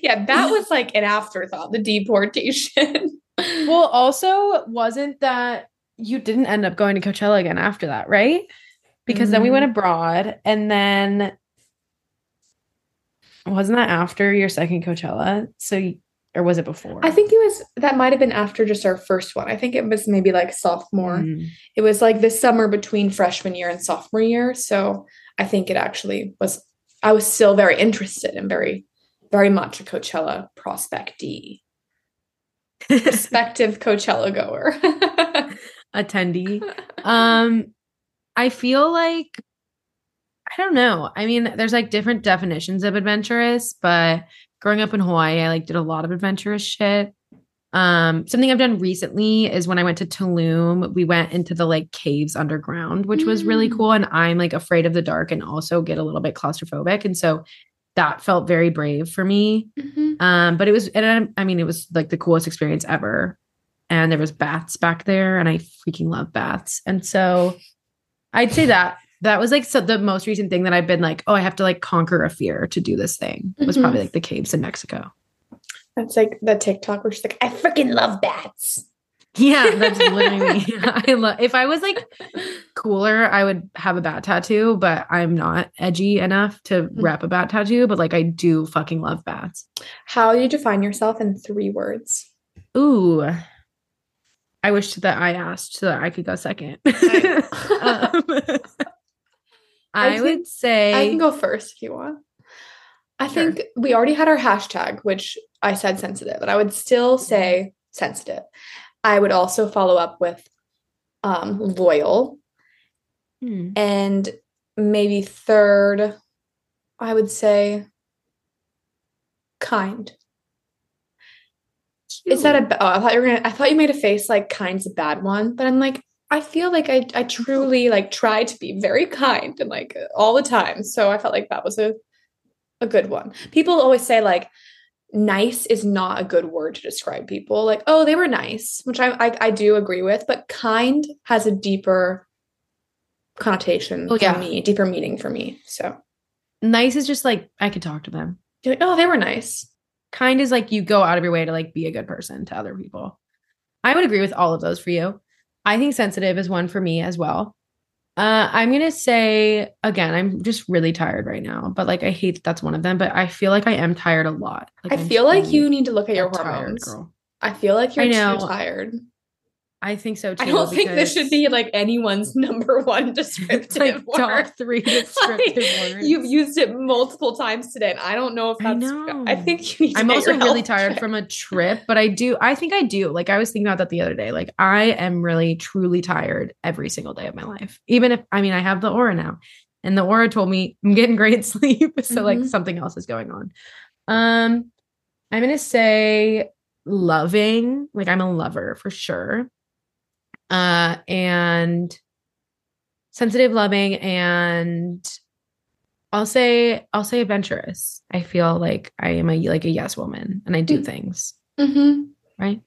yeah, that was like an afterthought, the deportation. well, also, wasn't that you didn't end up going to Coachella again after that, right? Because mm-hmm. then we went mm-hmm. abroad and then wasn't that after your second Coachella? So or was it before? I think it was that might have been after just our first one. I think it was maybe like sophomore. Mm. It was like the summer between freshman year and sophomore year. So I think it actually was I was still very interested and very very much a Coachella prospectee, prospective Coachella goer, attendee. Um, I feel like I don't know. I mean, there's like different definitions of adventurous, but growing up in Hawaii, I like did a lot of adventurous shit. Um, something I've done recently is when I went to Tulum, we went into the like caves underground, which was really mm. cool. And I'm like afraid of the dark and also get a little bit claustrophobic. And so that felt very brave for me. Mm-hmm. Um, but it was, and I, I mean, it was like the coolest experience ever. And there was bats back there, and I freaking love bats. And so I'd say that that was like so the most recent thing that I've been like, oh, I have to like conquer a fear to do this thing was mm-hmm. probably like the caves in Mexico. That's like the TikTok where she's like, I freaking love bats. Yeah, that's literally I love if I was like cooler, I would have a bat tattoo, but I'm not edgy enough to mm-hmm. rep a bat tattoo, but like I do fucking love bats. How do you define yourself in three words? Ooh. I wish that I asked so that I could go second. um, I, I would say I can go first if you want. I sure. think we already had our hashtag, which I said sensitive, but I would still say sensitive. I would also follow up with um, loyal. Hmm. And maybe third, I would say kind. Is that a oh, I thought you were gonna I thought you made a face like kind's a bad one, but I'm like, I feel like I I truly like try to be very kind and like all the time. So I felt like that was a a good one. People always say like nice is not a good word to describe people. Like, oh, they were nice, which I I, I do agree with, but kind has a deeper connotation oh, yeah. for me, deeper meaning for me. So nice is just like I could talk to them. Like, oh, they were nice. Kind is like you go out of your way to like be a good person to other people. I would agree with all of those for you. I think sensitive is one for me as well. Uh, I'm gonna say again, I'm just really tired right now, but like I hate that that's one of them. But I feel like I am tired a lot. Like, I feel like you need to look at your hormones. Tired, I feel like you're too tired. I think so too. I don't think this should be like anyone's number one descriptive like word. top three descriptive like, words. You've used it multiple times today, and I don't know if that's. I, know. I think you I'm also really tired check. from a trip, but I do. I think I do. Like I was thinking about that the other day. Like I am really truly tired every single day of my life. Even if I mean I have the Oura now, and the Oura told me I'm getting great sleep, so mm-hmm. like something else is going on. Um, I'm gonna say loving. Like I'm a lover for sure uh, and sensitive, loving, and I'll say I'll say adventurous. I feel like I am a like a yes woman, and I do mm-hmm. things. Mm-hmm. Right.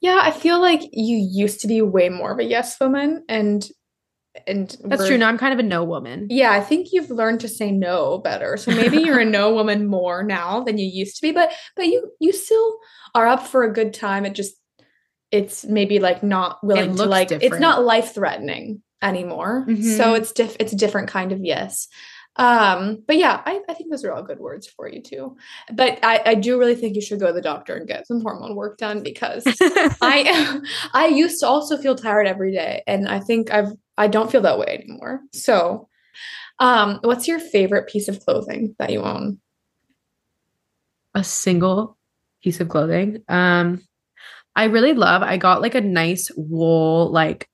Yeah, I feel like you used to be way more of a yes woman, and and that's true. Now I'm kind of a no woman. Yeah, I think you've learned to say no better. So maybe you're a no woman more now than you used to be. But but you you still are up for a good time. It just it's maybe like not willing to like different. it's not life threatening anymore. Mm-hmm. So it's diff it's a different kind of yes. Um, but yeah, I, I think those are all good words for you too. But I, I do really think you should go to the doctor and get some hormone work done because I I used to also feel tired every day and I think I've I don't feel that way anymore. So um what's your favorite piece of clothing that you own? A single piece of clothing. Um I really love. I got like a nice wool, like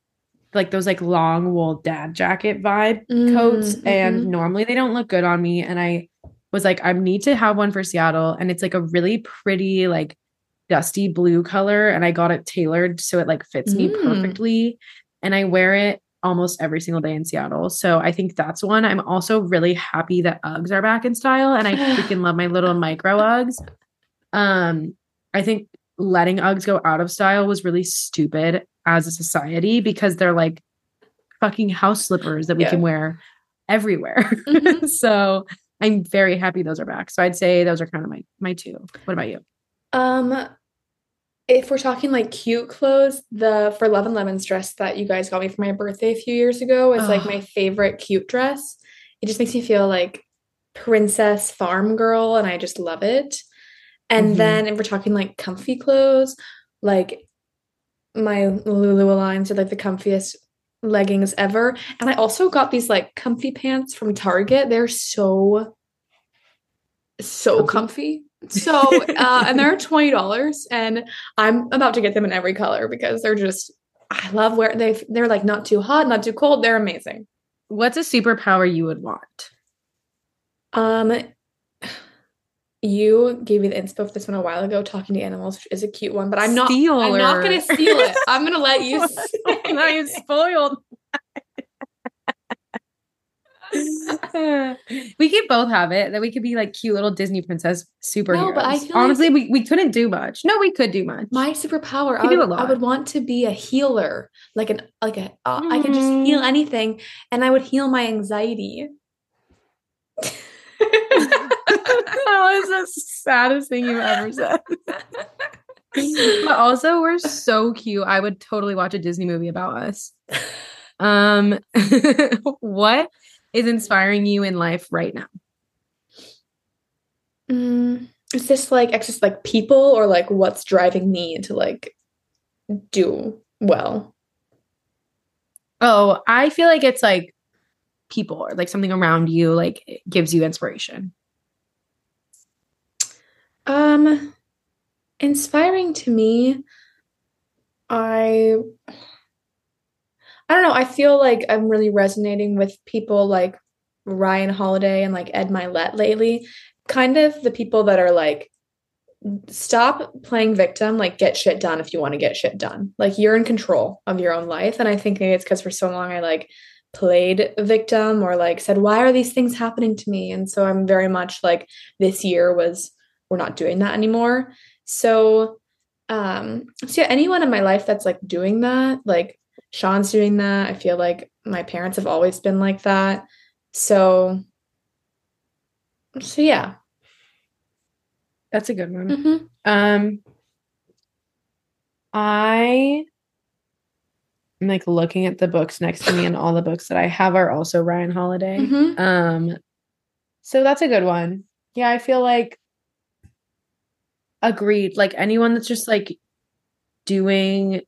like those like long wool dad jacket vibe mm, coats, mm-hmm. and normally they don't look good on me. And I was like, I need to have one for Seattle, and it's like a really pretty like dusty blue color, and I got it tailored so it like fits mm. me perfectly, and I wear it almost every single day in Seattle. So I think that's one. I'm also really happy that Uggs are back in style, and I freaking love my little micro Uggs. Um, I think letting Uggs go out of style was really stupid as a society because they're like fucking house slippers that we yeah. can wear everywhere. Mm-hmm. so I'm very happy those are back. So I'd say those are kind of my my two. What about you? Um if we're talking like cute clothes, the for Love and Lemons dress that you guys got me for my birthday a few years ago is oh. like my favorite cute dress. It just makes me feel like princess farm girl and I just love it. And mm-hmm. then if we're talking like comfy clothes, like my Lulu Aligns are like the comfiest leggings ever. And I also got these like comfy pants from Target. They're so so comfy. comfy. So uh and they're twenty dollars and I'm about to get them in every color because they're just I love where they they're like not too hot, not too cold. They're amazing. What's a superpower you would want? Um you gave me the inspo of this one a while ago, talking to animals, which is a cute one, but I'm not. Steal I'm not going to steal it. I'm going to let you. now you spoiled. we could both have it. That we could be like cute little Disney princess superheroes. No, but I honestly like we, we couldn't do much. No, we could do much. My superpower, I would, I would, want to be a healer, like an like a. Uh, mm. I could just heal mm. anything, and I would heal my anxiety. That was the saddest thing you've ever said. but also, we're so cute. I would totally watch a Disney movie about us. Um, what is inspiring you in life right now? Mm, is this like just like people or like what's driving me to like do well? Oh, I feel like it's like people or like something around you like gives you inspiration. Um, inspiring to me, I I don't know. I feel like I'm really resonating with people like Ryan Holiday and like Ed Mylett lately. Kind of the people that are like, stop playing victim, like get shit done if you want to get shit done. Like you're in control of your own life. And I think maybe it's because for so long I like played victim or like said, why are these things happening to me? And so I'm very much like this year was we're not doing that anymore. So um so yeah, anyone in my life that's like doing that, like Sean's doing that. I feel like my parents have always been like that. So so yeah. That's a good one. Mm-hmm. Um I am like looking at the books next to me and all the books that I have are also Ryan Holiday. Mm-hmm. Um so that's a good one. Yeah, I feel like agreed like anyone that's just like doing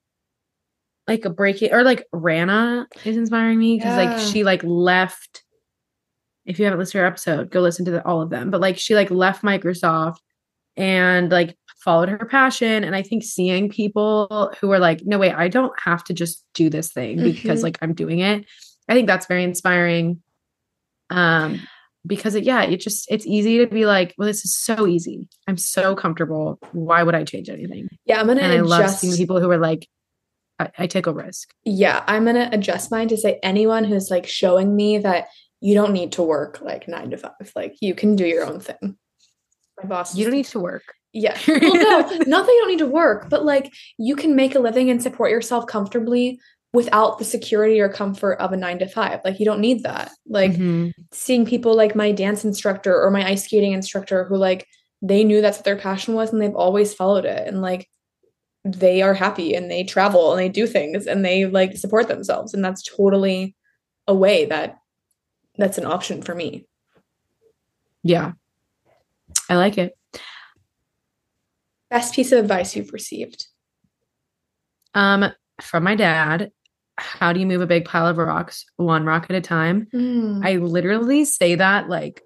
like a breaking or like Rana is inspiring me because Yeah. like she like left. If you haven't listened to her episode, go listen to the, all of them. But like she like left Microsoft and like followed her passion. And I think seeing people who are like, no, wait, I don't have to just do this thing because Mhm. like I'm doing it. I think that's very inspiring. Um, because it, yeah, it just it's easy to be like, well, this is so easy. I'm so comfortable. Why would I change anything? Yeah, I'm gonna And I love adjust. seeing people who are like, I, I take a risk. yeah, I'm gonna adjust mine to say anyone who's like showing me that you don't need to work like nine to five. Like you can do your own thing. My boss. You don't need to work. Yeah. Well, no, not that you don't need to work, but like you can make a living and support yourself comfortably without the security or comfort of a nine to five. Like you don't need that. Like Mhm. seeing people like my dance instructor or my ice skating instructor who like they knew that's what their passion was and they've always followed it and like they are happy and they travel and they do things and they like support themselves and that's totally a way that that's an option for me. yeah, I like it. Best piece of advice you've received. Um, from my dad, how do you move a big pile of rocks one rock at a time? Mm. I literally say that like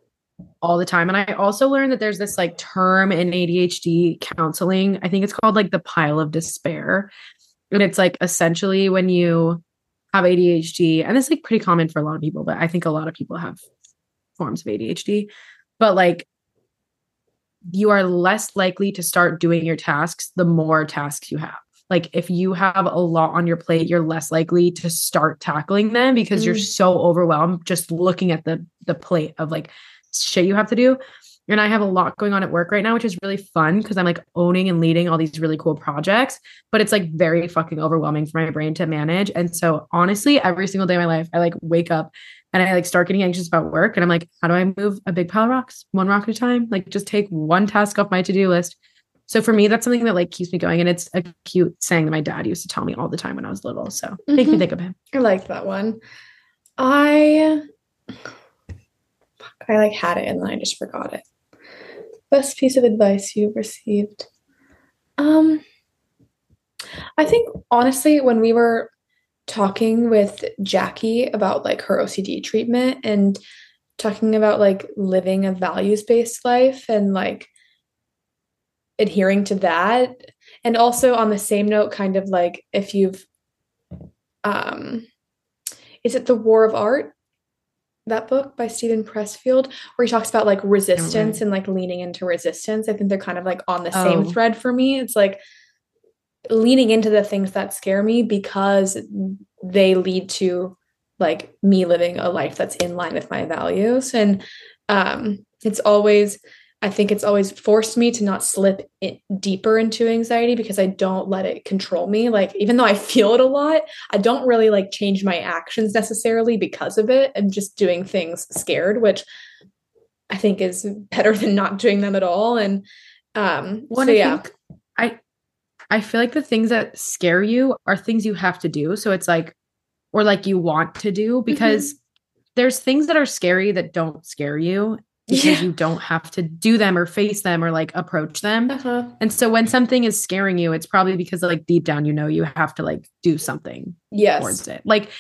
all the time. And I also learned that there's this like term in ADHD counseling. I think it's called like the pile of despair. And it's like essentially when you have ADHD, and it's like pretty common for a lot of people, but I think a lot of people have forms of ADHD. But like you are less likely to start doing your tasks the more tasks you have. Like if you have a lot on your plate, you're less likely to start tackling them because you're Mm. so overwhelmed just looking at the the plate of like shit you have to do. And I have a lot going on at work right now, which is really fun because I'm like owning and leading all these really cool projects, but it's like very fucking overwhelming for my brain to manage. And so honestly, every single day of my life, I like wake up and I like start getting anxious about work. And I'm like, how do I move a big pile of rocks one rock at a time? Like just take one task off my to-do list. So for me, that's something that like keeps me going. And it's a cute saying that my dad used to tell me all the time when I was little. So make me think of him. I like that one. I I like had it and then I just forgot it. Best piece of advice you received. Um I think honestly when we were talking with Jackie about like her OCD treatment and talking about like living a values-based life and like adhering to that. And also on the same note kind of like if you've um is it the war of art? That book by Steven Pressfield where he talks about like resistance and like leaning into resistance. I think they're kind of like on the same Oh. thread for me. It's like leaning into the things that scare me because they lead to like me living a life that's in line with my values. And um it's always I think it's always forced me to not slip deeper into anxiety because I don't let it control me. Like, even though I feel it a lot, I don't really like change my actions necessarily because of it. I'm just doing things scared, which I think is better than not doing them at all. And um, Well, so I yeah, I I feel like the things that scare you are things you have to do. So it's like or like you want to do because there's things that are scary that don't scare you because Yeah. you don't have to do them or face them or like approach them. uh-huh. And so when something is scaring you, it's probably because like deep down you know you have to like do something yes, towards it. Like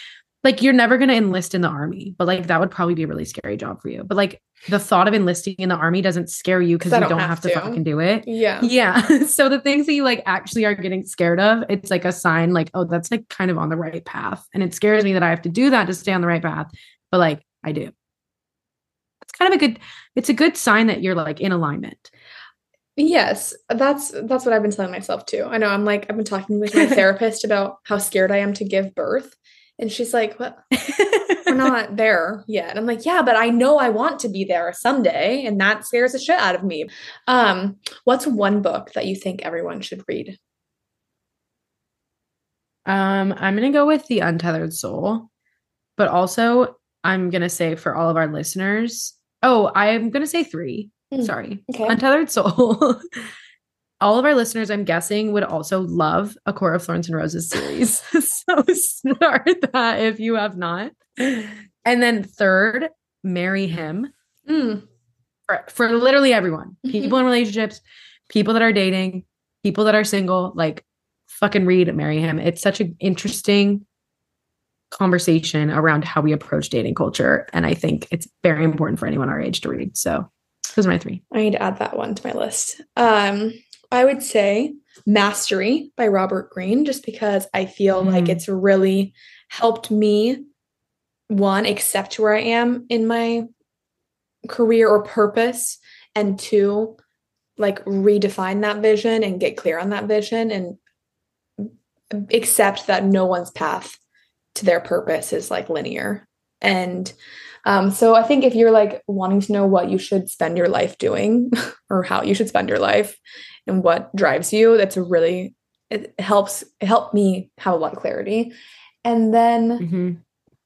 like you're never going to enlist in the army, but like that would probably be a really scary job for you. But like the thought of enlisting in the army doesn't scare you because you don't don't have have to to. fucking do it. yeah, Yeah. so the things that you like actually are getting scared of, it's like a sign like, oh, that's like kind of on the right path. And it scares me that I have to do that to stay on the right path. But like I do. It's kind of a good, it's a good sign that you're like in alignment. Yes, that's that's what I've been telling myself too. I know I'm like I've been talking with my therapist about how scared I am to give birth, and she's like, "What? We're not there yet." I'm like, "Yeah, but I know I want to be there someday, and that scares the shit out of me." Um, what's one book that you think everyone should read? Um, I'm gonna go with the untethered soul, but also I'm gonna say for all of our listeners, oh, I'm gonna say three. Mm, Sorry. okay. Untethered Soul. all of our listeners, I'm guessing, would also love a Court of Thorns and Roses series. so start that if you have not. And then third, marry him Mm, for, for literally everyone. Mhm. People in relationships, people that are dating, people that are single, like fucking read Marry Him. It's such an interesting conversation around how we approach dating culture. And I think it's very important for anyone our age to read. So those are my three. I need to add that one to my list. Um, I would say Mastery by Robert Greene, just because I feel mm. like it's really helped me, one, accept where I am in my career or purpose, and two, like redefine that vision and get clear on that vision and accept that no one's path to their purpose is like linear. And um, so I think if you're like wanting to know what you should spend your life doing or how you should spend your life and what drives you, that's a really it helps it helped me have a lot of clarity. And then mm-hmm.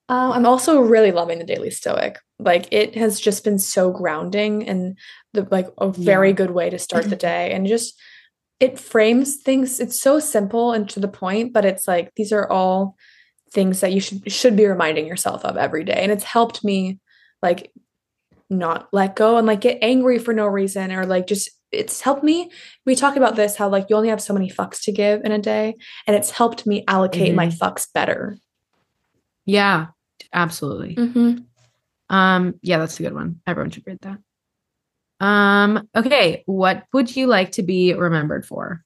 um, I'm also really loving the Daily Stoic. Like it has just been so grounding and the like a very yeah. good way to start the day and just it frames things. It's so simple and to the point, but it's like these are all things that you should should be reminding yourself of every day. And it's helped me like not let go and like get angry for no reason or like just it's helped me we talk about this how like you only have so many fucks to give in a day and it's helped me allocate mm-hmm. my fucks better. Yeah absolutely. Mm-hmm. um yeah that's a good one. Everyone should read that. Um okay what would you like to be remembered for?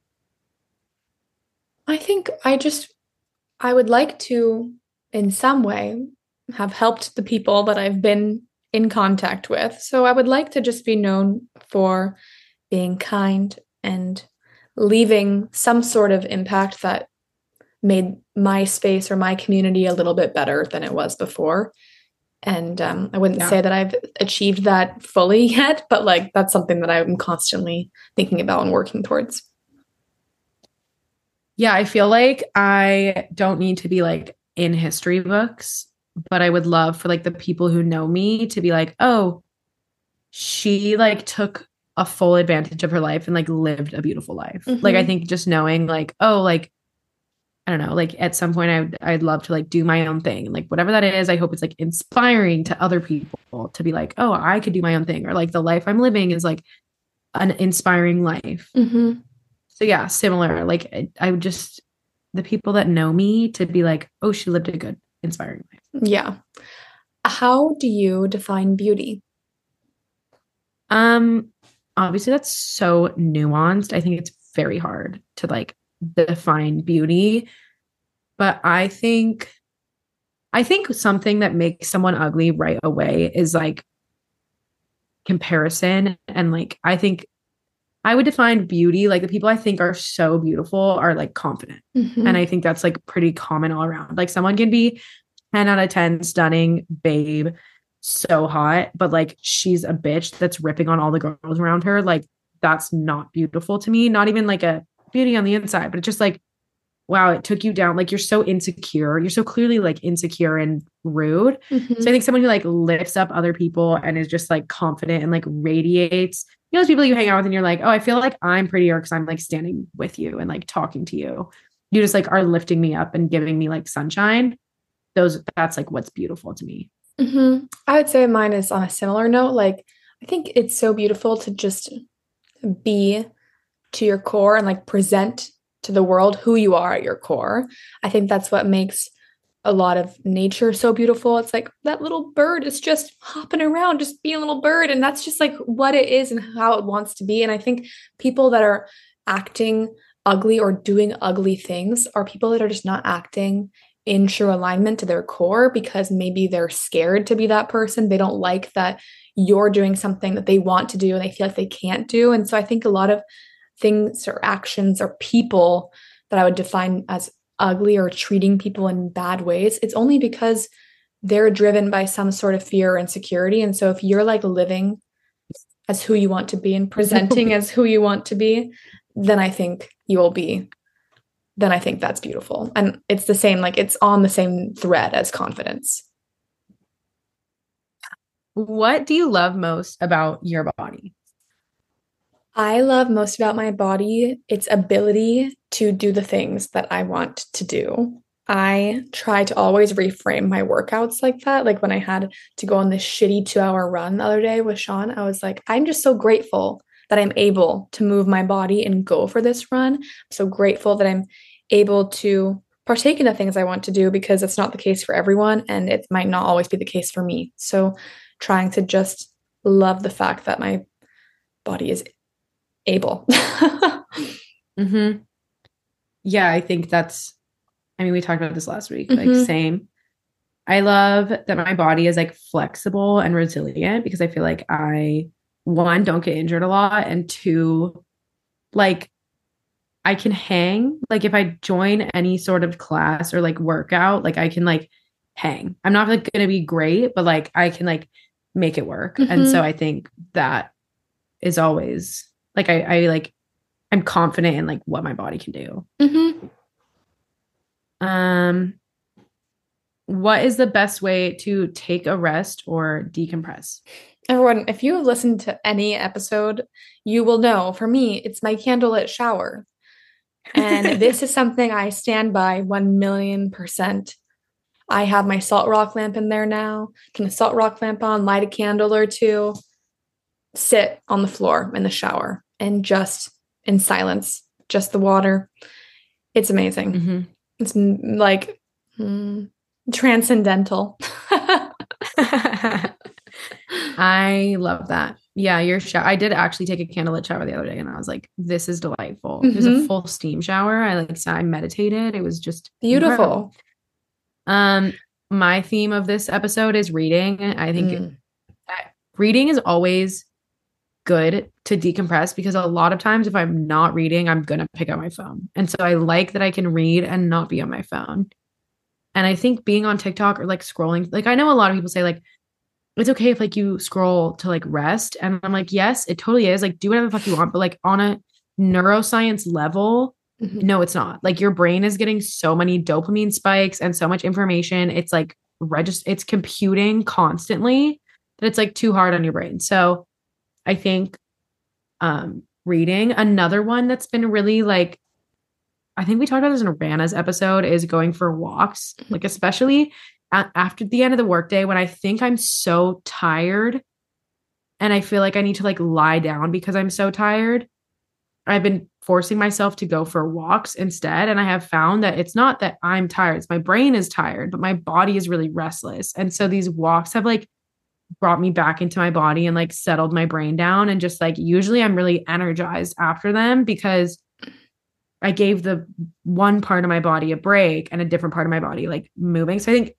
I think i just I would like to, in some way, have helped the people that I've been in contact with. So I would like to just be known for being kind and leaving some sort of impact that made my space or my community a little bit better than it was before. And um, I wouldn't yeah. say that I've achieved that fully yet, but like that's something that I'm constantly thinking about and working towards. Yeah, I feel like I don't need to be like in history books, but I would love for like the people who know me to be like, "Oh, she like took a full advantage of her life and like lived a beautiful life." Mm-hmm. Like I think just knowing like, "Oh, like I don't know, like at some point I would I'd love to like do my own thing. Like whatever that is, I hope it's like inspiring to other people to be like, "Oh, I could do my own thing," or like the life I'm living is like an inspiring life. Mm-hmm so yeah, similar. Like I, I would just the people that know me to be like, oh, she lived a good, inspiring life. Yeah. How do you define beauty? Um, obviously that's so nuanced. I think it's very hard to like define beauty. But I think I think something that makes someone ugly right away is like comparison and like I think I would define beauty like the people I think are so beautiful are like confident. Mm-hmm. And I think that's like pretty common all around. Like someone can be 10 out of 10 stunning babe, so hot, but like she's a bitch that's ripping on all the girls around her. Like that's not beautiful to me. Not even like a beauty on the inside, but it's just like, wow, it took you down. Like you're so insecure. You're so clearly like insecure and rude. Mm-hmm. So I think someone who like lifts up other people and is just like confident and like radiates you know those people you hang out with and you're like, oh, I feel like I'm prettier because I'm like standing with you and like talking to you. You just like are lifting me up and giving me like sunshine. Those that's like what's beautiful to me. Mm-hmm. I would say mine is on a similar note. Like I think it's so beautiful to just be to your core and like present to the world who you are at your core. I think that's what makes a lot of nature so beautiful. It's like that little bird is just hopping around, just being a little bird. And that's just like what it is and how it wants to be. And I think people that are acting ugly or doing ugly things are people that are just not acting in true alignment to their core because maybe they're scared to be that person. They don't like that you're doing something that they want to do and they feel like they can't do. And so I think a lot of things or actions or people that I would define as ugly or treating people in bad ways, it's only because they're driven by some sort of fear or insecurity. And so if you're like living as who you want to be and presenting as who you want to be, then I think you will be then I think that's beautiful. And it's the same like it's on the same thread as confidence. What do you love most about your body? I love most about my body its ability to do the things that I want to do. I try to always reframe my workouts like that. Like when I had to go on this shitty two hour run the other day with Sean, I was like, I'm just so grateful that I'm able to move my body and go for this run. I'm so grateful that I'm able to partake in the things I want to do because it's not the case for everyone and it might not always be the case for me. So trying to just love the fact that my body is able. mm-hmm. Yeah, I think that's I mean, we talked about this last week, mm-hmm. like same. I love that my body is like flexible and resilient because I feel like I one don't get injured a lot and two like I can hang like if I join any sort of class or like workout like I can like hang. I'm not like going to be great but like I can like make it work. Mm-hmm. And so mm-hmm. I think that is always like I I like I'm confident in like what my body can do. Mm-hmm. Um what is the best way to take a rest or decompress? Everyone, if you have listened to any episode, you will know for me, it's my candlelit shower. And this is something I stand by 1 million percent. I have my salt rock lamp in there now. Turn the salt rock lamp on, light a candle or two, sit on the floor in the shower and just in silence, just the water. It's amazing. Mm-hmm. It's like mm, transcendental. I love that. Yeah, your shower. I did actually take a candlelit shower the other day, and I was like, "This is delightful." Mm-hmm. It was a full steam shower. I like I meditated. It was just beautiful. Incredible. Um, my theme of this episode is reading. I think mm. reading is always good to decompress because a lot of times if I'm not reading, I'm gonna pick up my phone, and so I like that I can read and not be on my phone. And I think being on TikTok or like scrolling, like I know a lot of people say like it's okay if like you scroll to like rest. And I'm like, yes, it totally is. Like do whatever the fuck you want. But like on a neuroscience level, mm-hmm. no, it's not. Like your brain is getting so many dopamine spikes and so much information. It's like register it's computing constantly that it's like too hard on your brain. So I think um reading another one that's been really like I think we talked about this in Rana's episode is going for walks, mm-hmm. like especially after the end of the workday when I think I'm so tired and I feel like I need to like lie down because I'm so tired. I've been forcing myself to go for walks instead. And I have found that it's not that I'm tired, it's my brain is tired, but my body is really restless. And so these walks have like brought me back into my body and like settled my brain down. And just like usually I'm really energized after them because I gave the one part of my body a break and a different part of my body like moving. So I think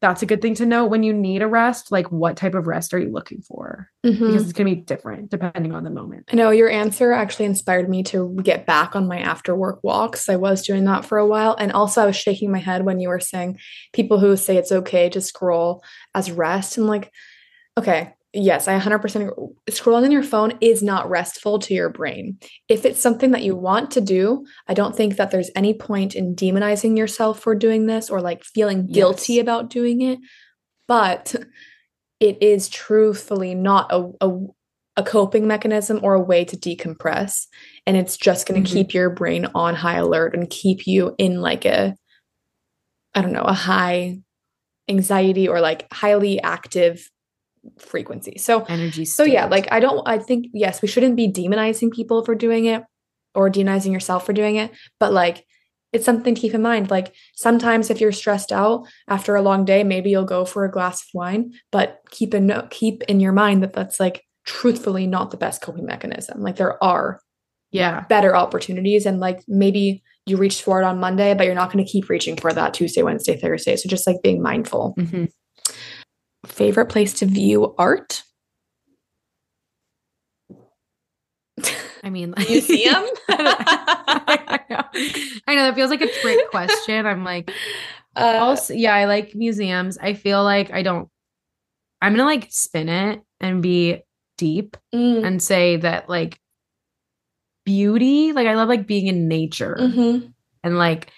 that's a good thing to know when you need a rest like what type of rest are you looking for mm-hmm. because it's going to be different depending on the moment i know your answer actually inspired me to get back on my after work walks i was doing that for a while and also i was shaking my head when you were saying people who say it's okay to scroll as rest and like okay yes, I 100% scrolling on your phone is not restful to your brain. If it's something that you want to do, I don't think that there's any point in demonizing yourself for doing this or like feeling guilty yes. about doing it. But it is truthfully not a, a, a coping mechanism or a way to decompress. And it's just going to mm-hmm. keep your brain on high alert and keep you in like a, I don't know, a high anxiety or like highly active frequency. So energy. State. So yeah, like I don't I think yes, we shouldn't be demonizing people for doing it or demonizing yourself for doing it, but like it's something to keep in mind. Like sometimes if you're stressed out after a long day, maybe you'll go for a glass of wine, but keep in keep in your mind that that's like truthfully not the best coping mechanism. Like there are yeah, better opportunities and like maybe you reached for it on Monday, but you're not going to keep reaching for that Tuesday, Wednesday, Thursday. So just like being mindful. Mm-hmm favorite place to view art? I mean, like, museum. I, know. I know that feels like a trick question. I'm like, uh, also, yeah, I like museums. I feel like I don't. I'm gonna like spin it and be deep mm. and say that like beauty, like I love like being in nature mm-hmm. and like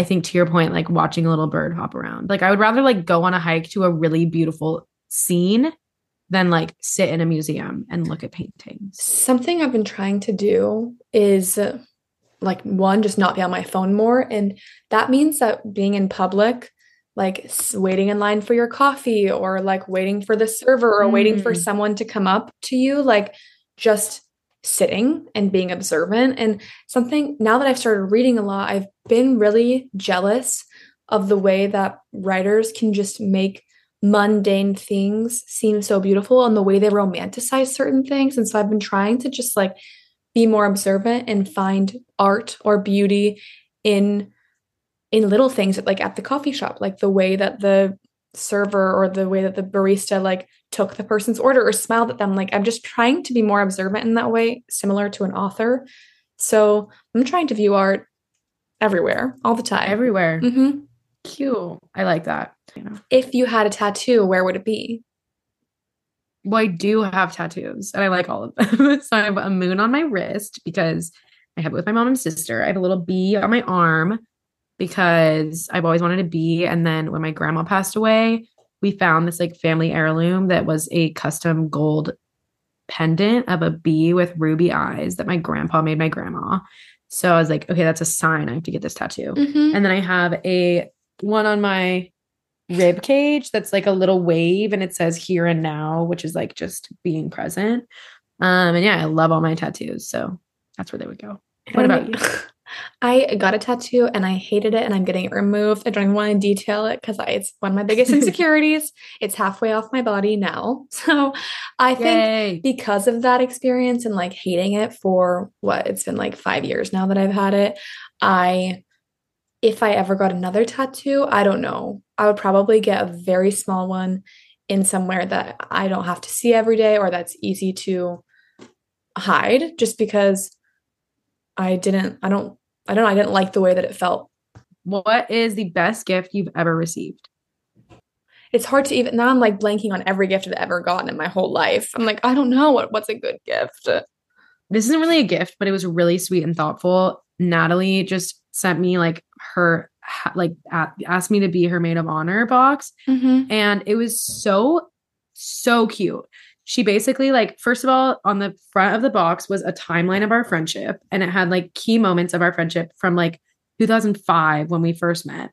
I think to your point, like watching a little bird hop around. Like I would rather like go on a hike to a really beautiful scene than like sit in a museum and look at paintings. Something I've been trying to do is like one, just not be on my phone more. And that means that being in public, like waiting in line for your coffee or like waiting for the server or mm. waiting for mm. someone to come up to you, like just sitting and being observant. And something now that I've started reading a lot, I've been really jealous of the way that writers can just make mundane things seem so beautiful and the way they romanticize certain things. And so I've been trying to just like be more observant and find art or beauty in in little things like at the coffee shop like the way that the server or the way that the barista like took the person's order or smiled at them. Like i'm just trying to be more observant in that way similar to an author. So i'm trying to view art everywhere all the time. Everywhere. Mm-hmm. cute. I like that. You know. If you had a tattoo where would it be? Well i do have tattoos and i like all of them. So i have a moon on my wrist because i have it with my mom and sister. I have a little bee on my arm because I've always wanted a bee. And then when my grandma passed away, we found this like family heirloom that was a custom gold pendant of a bee with ruby eyes that my grandpa made my grandma. So I was like, okay, that's a sign I have to get this tattoo. Mm-hmm. And then I have a one on my rib cage that's like a little wave and it says here and now, which is like just being present. Um and yeah, I love all my tattoos. So that's where they would go. What about you? I got a tattoo and I hated it and I'm getting it removed. I don't even want to detail it because it's one of my biggest insecurities. it's halfway off my body now. So I think because of that experience and like hating it for what it's been like five years now that I've had it, I, if I ever got another tattoo, I don't know. I would probably get a very small one in somewhere that I don't have to see every day or that's easy to hide just because I didn't, I don't I don't know. I didn't like the way that it felt. What is the best gift you've ever received? It's hard to even now. I'm like blanking on every gift I've ever gotten in my whole life. I'm like, I don't know what what's a good gift. This isn't really a gift, but it was really sweet and thoughtful. Natalie just sent me like her like asked me to be her maid of honor box, mm-hmm. and it was so so cute she basically like first of all on the front of the box was a timeline of our friendship and it had like key moments of our friendship from like 2005 when we first met.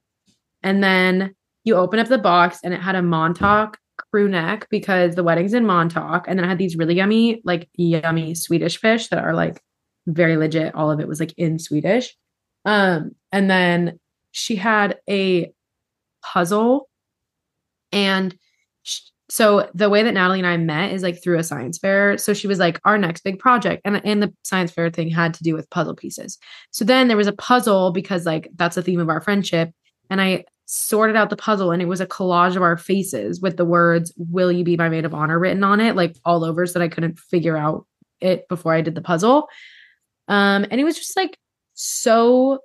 And then you open up the box and it had a montauk crew neck because the wedding's in montauk and then it had these really yummy like yummy swedish fish that are like very legit. All of it was like in swedish. Um and then she had a puzzle and so the way that Natalie and I met is like through a science fair. So she was like our next big project and and the science fair thing had to do with puzzle pieces. So then there was a puzzle because like that's the theme of our friendship and I sorted out the puzzle and it was a collage of our faces with the words will you be my maid of honor written on it like all over so that I couldn't figure out it before I did the puzzle. Um and it was just like so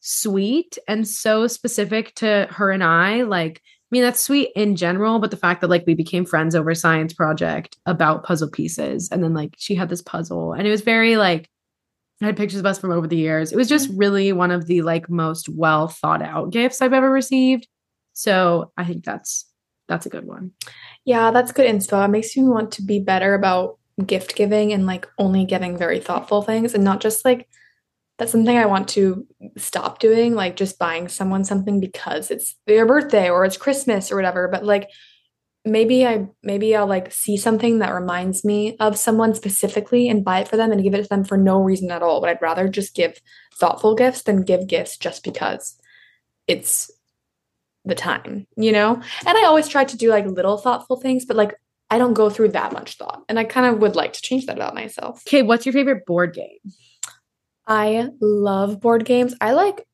sweet and so specific to her and I like mean, that's sweet in general, but the fact that like we became friends over science project about puzzle pieces. And then like she had this puzzle and it was very like I had pictures of us from over the years. It was just mm-hmm. really one of the like most well thought out gifts I've ever received. So I think that's that's a good one. Yeah, that's good inspo. It makes me want to be better about gift giving and like only giving very thoughtful things and not just like that's something I want to stop doing, like just buying someone something because it's their birthday or it's Christmas or whatever. But like maybe I maybe I'll like see something that reminds me of someone specifically and buy it for them and give it to them for no reason at all. But I'd rather just give thoughtful gifts than give gifts just because it's the time, you know? And I always try to do like little thoughtful things, but like I don't go through that much thought. And I kind of would like to change that about myself. Okay, what's your favorite board game? I love board games. I like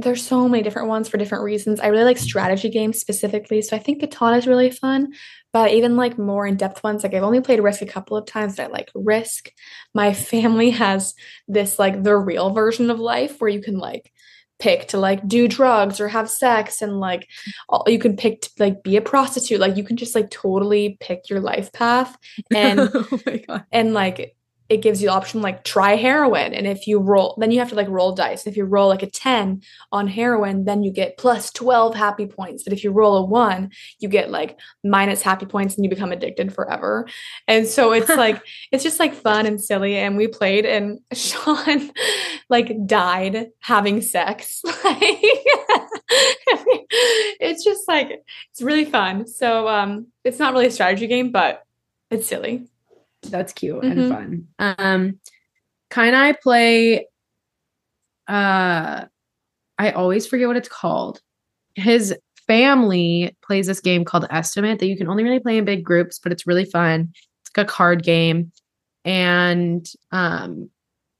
there's so many different ones for different reasons. I really like strategy games specifically. So I think Catan is really fun, but even like more in-depth ones, like I've only played Risk a couple of times, but I like Risk. My family has this like the real version of life where you can like pick to like do drugs or have sex and like all, you can pick to like be a prostitute like you can just like totally pick your life path and oh and like it gives you the option like try heroin. And if you roll then you have to like roll dice. If you roll like a 10 on heroin then you get plus 12 happy points. But if you roll a 1 you get like minus happy points and you become addicted forever. And so it's like it's just like fun and silly. And we played and Sean like died having sex. Like it's just like it's really fun. So um it's not really a strategy game but it's silly That's cute mm-hmm. and fun. Um, I play. Uh, I always forget what it's called. His family plays this game called Estimate that you can only really play in big groups, but it's really fun. It's like a card game, and um,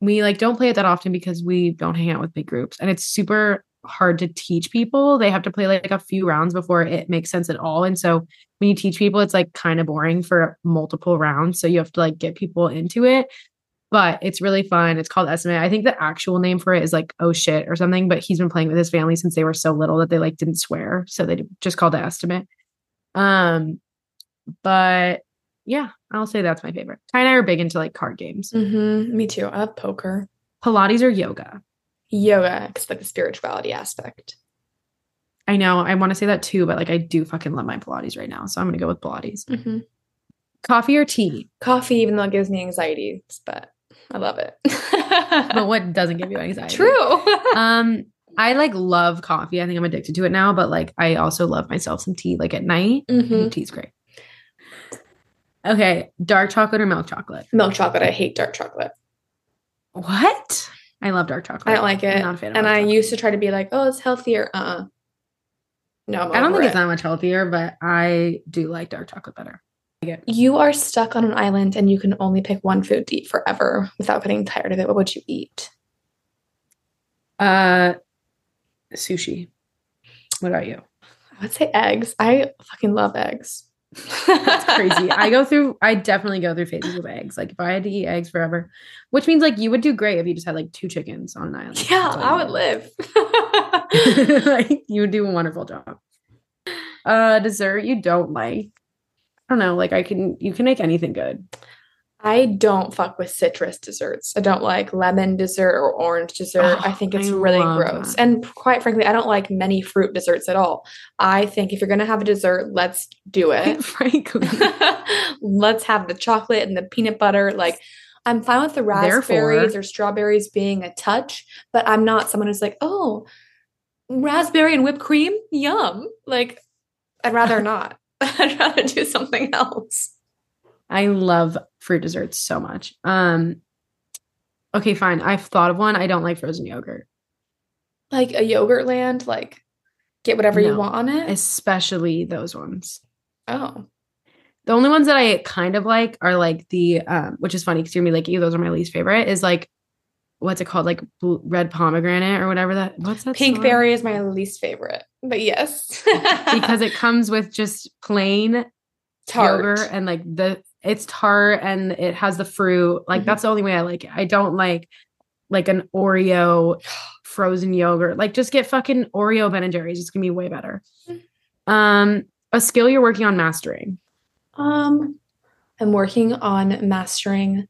we like don't play it that often because we don't hang out with big groups, and it's super hard to teach people. They have to play like a few rounds before it makes sense at all. And so when you teach people, it's like kind of boring for multiple rounds. So you have to like get people into it. But it's really fun. It's called Estimate. I think the actual name for it is like oh shit or something. But he's been playing with his family since they were so little that they like didn't swear. So they just called it Estimate. Um, but yeah, I'll say that's my favorite. Ty and I are big into like card games. Mm-hmm. Me too. I love poker. Pilates or yoga? Yoga because like the spirituality aspect. I know. I want to say that too, but like I do fucking love my Pilates right now, so I'm gonna go with Pilates. Mm-hmm. Coffee or tea? Coffee, even though it gives me anxiety, but I love it. but what doesn't give you anxiety? True. um, I like love coffee. I think I'm addicted to it now, but like I also love myself some tea. Like at night, mm-hmm. tea's great. Okay, dark chocolate or milk chocolate? Milk chocolate. I hate dark chocolate. What? I love dark chocolate. I don't like it. I'm not a fan and I chocolate. used to try to be like, oh, it's healthier. Uh uh No, I'm I do not think it. it's that much healthier, but I do like dark chocolate better. You are stuck on an island and you can only pick one food to eat forever without getting tired of it. What would you eat? Uh sushi. What about you? I would say eggs. I fucking love eggs. That's crazy. I go through, I definitely go through phases of eggs. Like if I had to eat eggs forever, which means like you would do great if you just had like two chickens on an island. Yeah, I would live. like you would do a wonderful job. Uh dessert you don't like. I don't know, like I can you can make anything good. I don't fuck with citrus desserts. I don't like lemon dessert or orange dessert. Oh, I think it's oh, I really gross. That. And quite frankly, I don't like many fruit desserts at all. I think if you're going to have a dessert, let's do it. frankly, let's have the chocolate and the peanut butter. Like, I'm fine with the raspberries Therefore, or strawberries being a touch, but I'm not someone who's like, oh, raspberry and whipped cream, yum. Like, I'd rather not. I'd rather do something else. I love fruit desserts so much. Um okay, fine. I've thought of one. I don't like frozen yogurt. Like a Yogurtland, like get whatever no, you want on it. Especially those ones. Oh. The only ones that I kind of like are like the um, which is funny because you're gonna be like, those are my least favorite, is like what's it called? Like red pomegranate or whatever that what's that? Pink song? berry is my least favorite. But yes. because it comes with just plain Tart. yogurt and like the it's tart and it has the fruit. Like mm-hmm. that's the only way I like it. I don't like like an Oreo frozen yogurt. Like just get fucking Oreo Ben and Jerry's. It's gonna be way better. Mm-hmm. Um, a skill you're working on mastering. Um, I'm working on mastering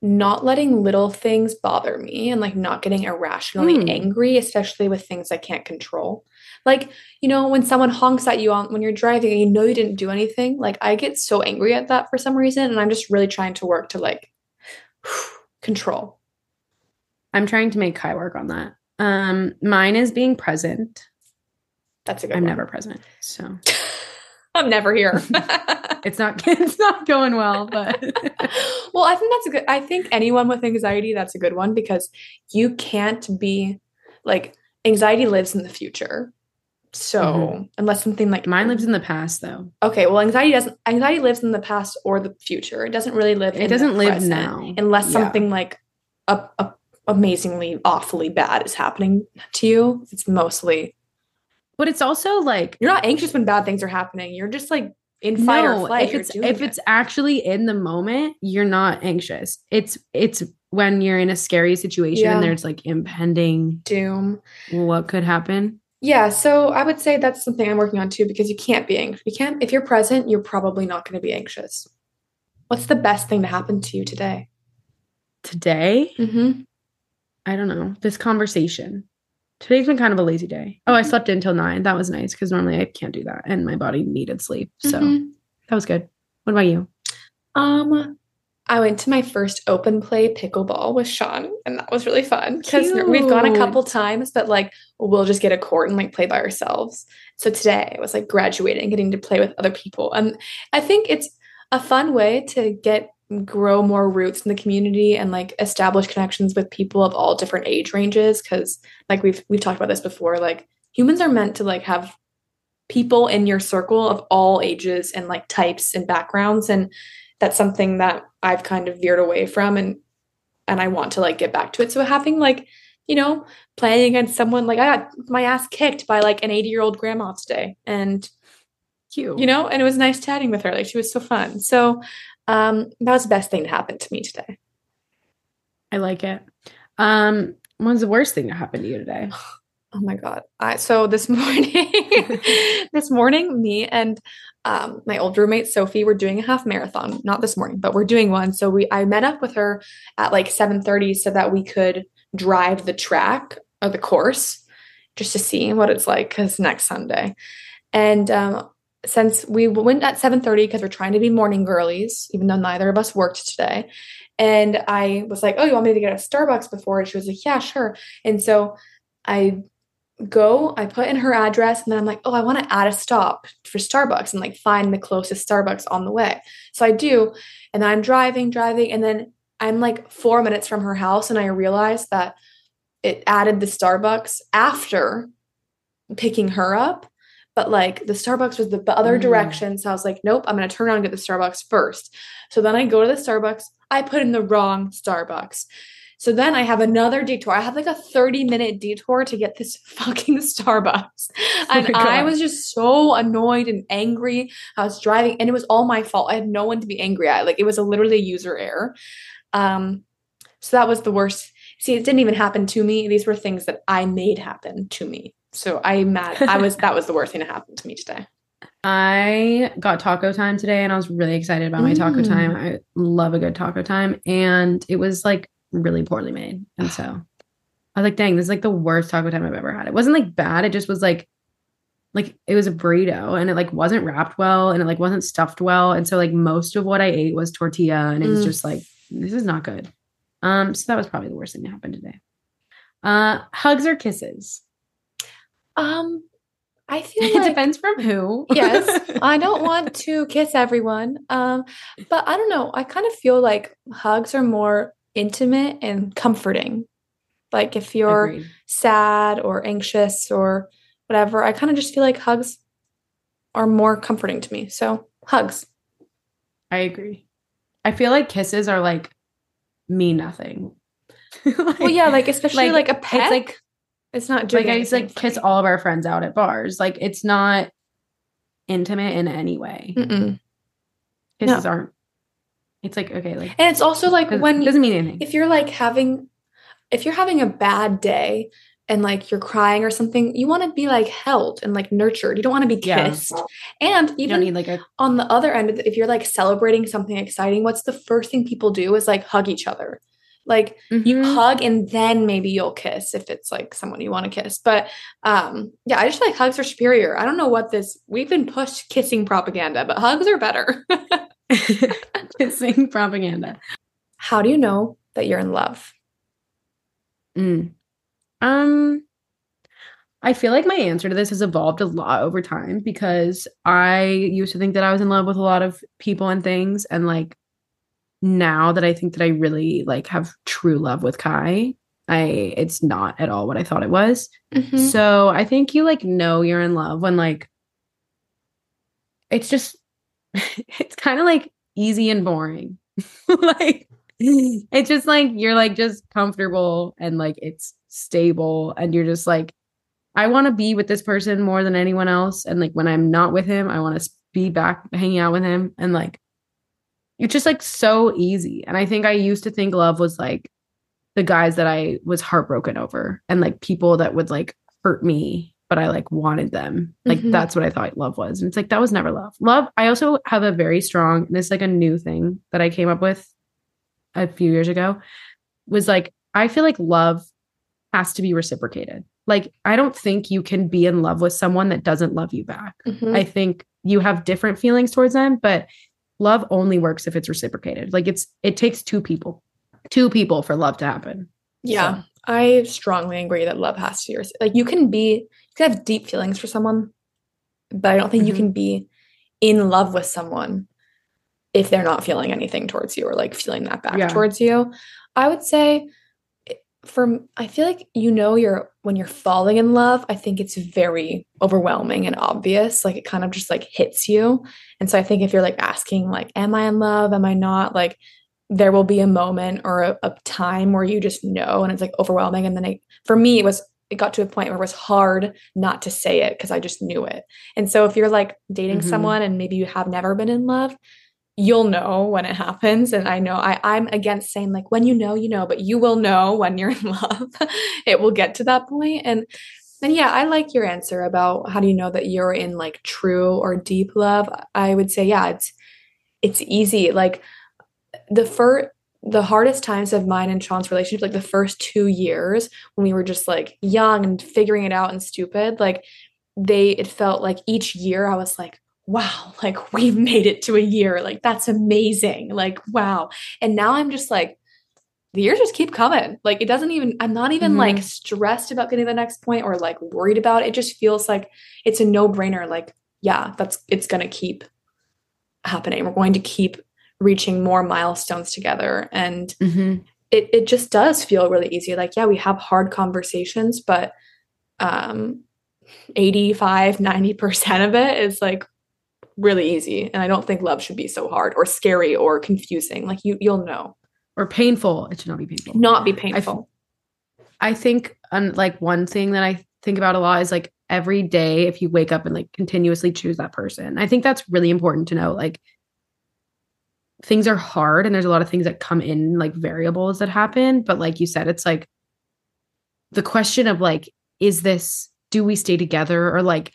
not letting little things bother me and like not getting irrationally mm. angry, especially with things I can't control. Like, you know, when someone honks at you on when you're driving and you know you didn't do anything, like I get so angry at that for some reason. And I'm just really trying to work to like control. I'm trying to make Kai work on that. Um, mine is being present. That's a good I'm one. never present. So I'm never here. it's not it's not going well, but well, I think that's a good I think anyone with anxiety, that's a good one because you can't be like anxiety lives in the future. So mm-hmm. unless something like mine lives in the past though. Okay, well anxiety doesn't anxiety lives in the past or the future. It doesn't really live It doesn't live now. Unless yeah. something like a, a amazingly awfully bad is happening to you. It's mostly But it's also like you're not anxious when bad things are happening. You're just like in fight no, or flight. If it's if it. it's actually in the moment, you're not anxious. It's it's when you're in a scary situation yeah. and there's like impending doom. What could happen? Yeah, so I would say that's something I'm working on too because you can't be anxious. You can't if you're present, you're probably not going to be anxious. What's the best thing to happen to you today? Today? Mm-hmm. I don't know. This conversation. Today's been kind of a lazy day. Oh, I mm-hmm. slept until nine. That was nice because normally I can't do that, and my body needed sleep. So mm-hmm. that was good. What about you? Um, I went to my first open play pickleball with Sean, and that was really fun because we've gone a couple times, but like we'll just get a court and like play by ourselves. So today was like graduating, getting to play with other people, and I think it's a fun way to get grow more roots in the community and like establish connections with people of all different age ranges because like we've we've talked about this before like humans are meant to like have people in your circle of all ages and like types and backgrounds and that's something that I've kind of veered away from and and I want to like get back to it so having like you know playing against someone like I got my ass kicked by like an 80 year old grandma today and cute you know and it was nice chatting with her like she was so fun so um, that was the best thing to happen to me today. I like it. Um, what's the worst thing that happened to you today? Oh my god! I so this morning, this morning, me and um, my old roommate Sophie were doing a half marathon. Not this morning, but we're doing one. So we I met up with her at like seven thirty so that we could drive the track or the course just to see what it's like because next Sunday. And um, since we went at 7:30 because we're trying to be morning girlies, even though neither of us worked today. And I was like, "Oh, you want me to get a Starbucks before?" And she was like, "Yeah, sure." And so I go, I put in her address, and then I'm like, "Oh, I want to add a stop for Starbucks and like find the closest Starbucks on the way." So I do, and then I'm driving, driving, and then I'm like 4 minutes from her house and I realized that it added the Starbucks after picking her up but like the Starbucks was the other mm. direction. So I was like, nope, I'm going to turn around and get the Starbucks first. So then I go to the Starbucks. I put in the wrong Starbucks. So then I have another detour. I have like a 30 minute detour to get this fucking Starbucks. And oh I was just so annoyed and angry. I was driving and it was all my fault. I had no one to be angry at. Like it was a literally user error. Um, so that was the worst. See, it didn't even happen to me. These were things that I made happen to me. So I'm mad. I was that was the worst thing that happened to me today. I got taco time today and I was really excited about my taco mm. time. I love a good taco time. And it was like really poorly made. And so I was like, dang, this is like the worst taco time I've ever had. It wasn't like bad. It just was like like it was a burrito and it like wasn't wrapped well and it like wasn't stuffed well. And so like most of what I ate was tortilla and it was mm. just like, this is not good. Um, so that was probably the worst thing that happened today. Uh hugs or kisses? Um, I feel it like, depends from who. yes, I don't want to kiss everyone. Um, but I don't know. I kind of feel like hugs are more intimate and comforting. Like if you're Agreed. sad or anxious or whatever, I kind of just feel like hugs are more comforting to me. So hugs. I agree. I feel like kisses are like mean nothing. like, well, yeah, like especially like, like a pet. It's like it's not like I to like kiss me. all of our friends out at bars. Like it's not intimate in any way. Mm-mm. Kisses no. aren't. It's like okay, like and it's also like when doesn't mean anything. If you're like having, if you're having a bad day and like you're crying or something, you want to be like held and like nurtured. You don't want to be kissed. Yeah. And even need like a on the other end, if you're like celebrating something exciting, what's the first thing people do is like hug each other. Like mm-hmm. you hug and then maybe you'll kiss if it's like someone you want to kiss. But um yeah, I just like hugs are superior. I don't know what this we've been pushed kissing propaganda, but hugs are better. kissing propaganda. How do you know that you're in love? Mm. Um I feel like my answer to this has evolved a lot over time because I used to think that I was in love with a lot of people and things and like now that I think that I really like have true love with Kai, I it's not at all what I thought it was. Mm-hmm. So I think you like know you're in love when like it's just it's kind of like easy and boring. like it's just like you're like just comfortable and like it's stable and you're just like I want to be with this person more than anyone else and like when I'm not with him, I want to be back hanging out with him and like it's just like so easy. And I think I used to think love was like the guys that I was heartbroken over and like people that would like hurt me, but I like wanted them. Like mm-hmm. that's what I thought love was. And it's like that was never love. Love, I also have a very strong, this like a new thing that I came up with a few years ago was like, I feel like love has to be reciprocated. Like, I don't think you can be in love with someone that doesn't love you back. Mm-hmm. I think you have different feelings towards them, but love only works if it's reciprocated. Like it's it takes two people, two people for love to happen. Yeah, so. I strongly agree that love has to be like you can be you can have deep feelings for someone, but I don't think mm-hmm. you can be in love with someone if they're not feeling anything towards you or like feeling that back yeah. towards you. I would say for I feel like you know you're when you're falling in love, I think it's very overwhelming and obvious. Like it kind of just like hits you. And so I think if you're like asking like am I in love? Am I not? Like there will be a moment or a, a time where you just know and it's like overwhelming and then it, for me it was it got to a point where it was hard not to say it because I just knew it. And so if you're like dating mm-hmm. someone and maybe you have never been in love, you'll know when it happens. And I know I, I'm against saying like when you know, you know, but you will know when you're in love. it will get to that. And and yeah, I like your answer about how do you know that you're in like true or deep love. I would say, yeah, it's it's easy. Like the first the hardest times of mine and Sean's relationship, like the first two years when we were just like young and figuring it out and stupid, like they, it felt like each year I was like, wow, like we've made it to a year. Like that's amazing. Like, wow. And now I'm just like, the years just keep coming. Like it doesn't even, I'm not even mm-hmm. like stressed about getting the next point or like worried about it. It just feels like it's a no brainer. Like, yeah, that's, it's going to keep happening. We're going to keep reaching more milestones together. And mm-hmm. it, it just does feel really easy. Like, yeah, we have hard conversations, but um 85, 90% of it is like really easy. And I don't think love should be so hard or scary or confusing. Like you you'll know. Or painful. It should not be painful. Not be painful. I, I think um, like one thing that I think about a lot is like every day if you wake up and like continuously choose that person. I think that's really important to know. Like things are hard and there's a lot of things that come in like variables that happen but like you said it's like the question of like is this do we stay together or like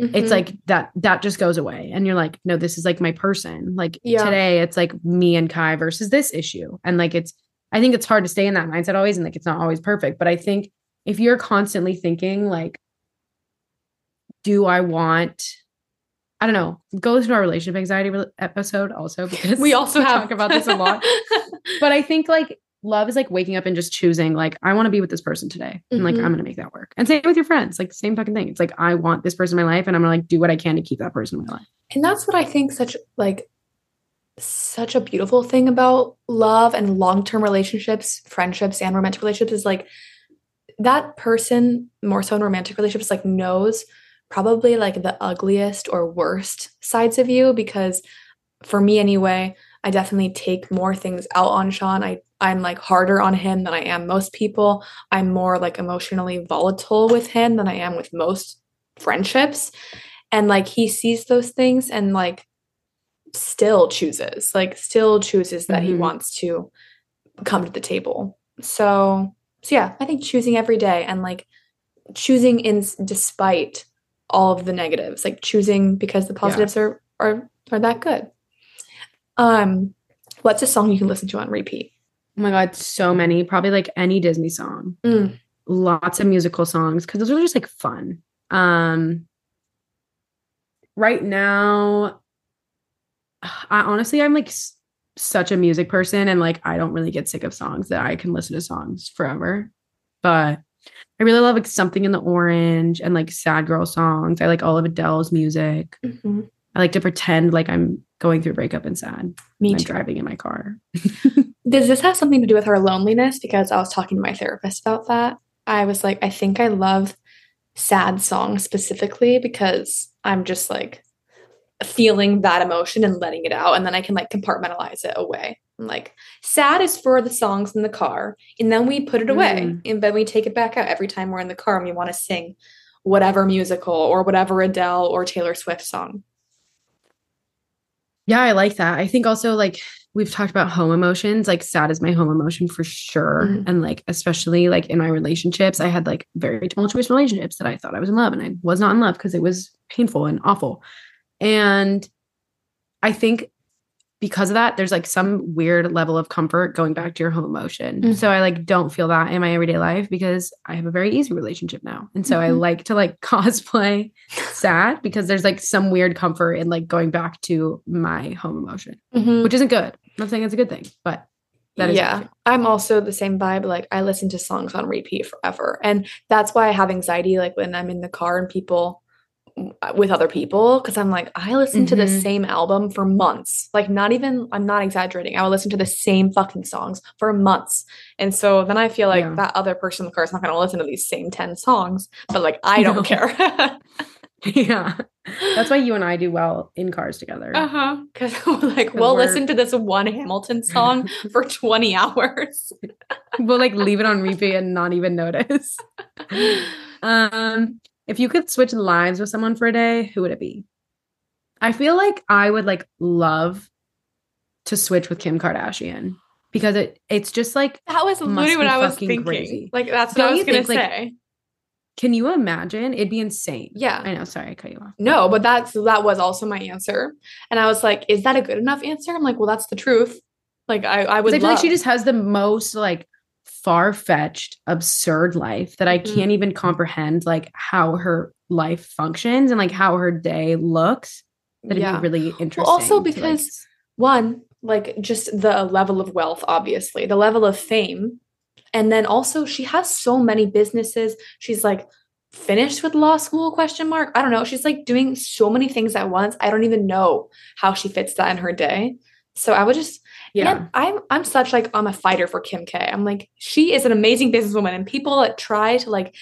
mm-hmm. it's like that that just goes away and you're like no this is like my person like yeah. today it's like me and kai versus this issue and like it's i think it's hard to stay in that mindset always and like it's not always perfect but i think if you're constantly thinking like do i want I don't know, go listen to our relationship anxiety re- episode also because we also talk about this a lot. but I think like love is like waking up and just choosing like I want to be with this person today and like mm-hmm. I'm going to make that work. And same with your friends, like same fucking thing. It's like I want this person in my life and I'm going to like do what I can to keep that person in my life. And that's what I think such like such a beautiful thing about love and long-term relationships, friendships and romantic relationships is like that person more so in romantic relationships like knows probably like the ugliest or worst sides of you because for me anyway, I definitely take more things out on Sean. I I'm like harder on him than I am most people. I'm more like emotionally volatile with him than I am with most friendships. And like he sees those things and like still chooses, like still chooses that mm-hmm. he wants to come to the table. So, so yeah, I think choosing every day and like choosing in despite all of the negatives, like choosing because the positives yeah. are are are that good. Um, what's a song you can listen to on repeat? Oh my god, so many. Probably like any Disney song. Mm. Lots of musical songs because those are just like fun. Um, right now, I honestly I'm like s- such a music person and like I don't really get sick of songs that I can listen to songs forever. But I really love like something in the orange and like sad girl songs. I like all of Adele's music. Mm-hmm. I like to pretend like I'm going through a breakup and sad. Me too. I'm driving in my car. Does this have something to do with her loneliness? Because I was talking to my therapist about that. I was like, I think I love sad songs specifically because I'm just like feeling that emotion and letting it out. And then I can like compartmentalize it away. Like, sad is for the songs in the car. And then we put it away. Mm. And then we take it back out every time we're in the car and we want to sing whatever musical or whatever Adele or Taylor Swift song. Yeah, I like that. I think also like we've talked about home emotions, like sad is my home emotion for sure. Mm-hmm. And like, especially like in my relationships, I had like very tumultuous relationships that I thought I was in love and I was not in love because it was painful and awful. And I think because of that, there's like some weird level of comfort going back to your home emotion. Mm-hmm. So I like don't feel that in my everyday life because I have a very easy relationship now. And so mm-hmm. I like to like cosplay sad because there's like some weird comfort in like going back to my home emotion, mm-hmm. which isn't good. I'm not saying it's a good thing, but that is yeah. I'm also the same vibe. Like I listen to songs on repeat forever. And that's why I have anxiety like when I'm in the car and people with other people because I'm like, I listened mm-hmm. to the mm-hmm. same album for months. Like, not even, I'm not exaggerating. I would listen to the same fucking songs for months. And so then I feel like yeah. that other person in the car is not going to listen to these same 10 songs, but like, I don't no. care. yeah. That's why you and I do well in cars together. Uh huh. Because like we'll listen to this one Hamilton song for 20 hours. we'll like leave it on repeat and not even notice. Um, if you could switch lives with someone for a day, who would it be? I feel like I would like love to switch with Kim Kardashian because it it's just like that was literally what I was thinking. Crazy. Like that's what Don't I was gonna think, say. Like, can you imagine? It'd be insane. Yeah. I know. Sorry, I cut you off. No, but that's that was also my answer. And I was like, is that a good enough answer? I'm like, well, that's the truth. Like I, I would I feel like she just has the most like far-fetched, absurd life that I mm-hmm. can't even comprehend like how her life functions and like how her day looks. That'd yeah. be really interesting. Well, also because like, one, like just the level of wealth, obviously, the level of fame and then also she has so many businesses. She's like finished with law school question mark. I don't know. She's like doing so many things at once. I don't even know how she fits that in her day. So I would just yeah. I'm I'm such like I'm a fighter for Kim K. I'm like she is an amazing businesswoman and people that try to like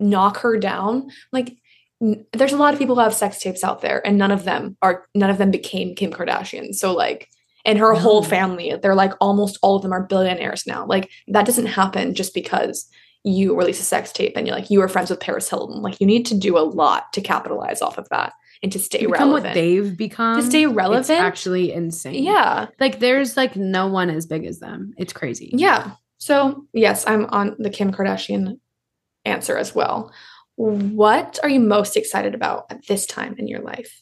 knock her down like n- there's a lot of people who have sex tapes out there and none of them are none of them became Kim Kardashian. So like and her no. whole family they're like almost all of them are billionaires now like that doesn't happen just because you release a sex tape and you're like you were friends with paris hilton like you need to do a lot to capitalize off of that and to stay to become relevant. what they've become to stay relevant? actually insane. Yeah. Like there's like no one as big as them. It's crazy. Yeah. So yes i'm on the kim kardashian answer as well. What are you most excited about at this time in your life?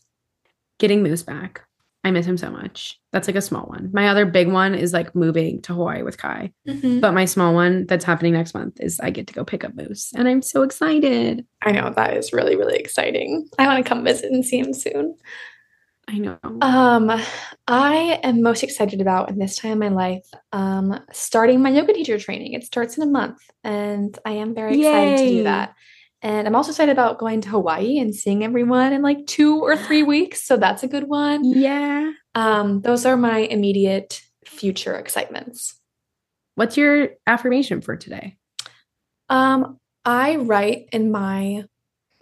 Getting moose back I miss him so much. That's like a small one. My other big one is like moving to Hawaii with Kai. Mm-hmm. But my small one that's happening next month is I get to go pick up Moose. And I'm so excited. I know that is really, really exciting. I want to come visit and see him soon. I know. Um, I am most excited about in this time in my life, um, starting my yoga teacher training. It starts in a month, and I am very excited to do that. And I'm also excited about going to Hawaii and seeing everyone in like two or three weeks. So that's a good one. Yeah. Um, those are my immediate future excitements. What's your affirmation for today? Um, I write in my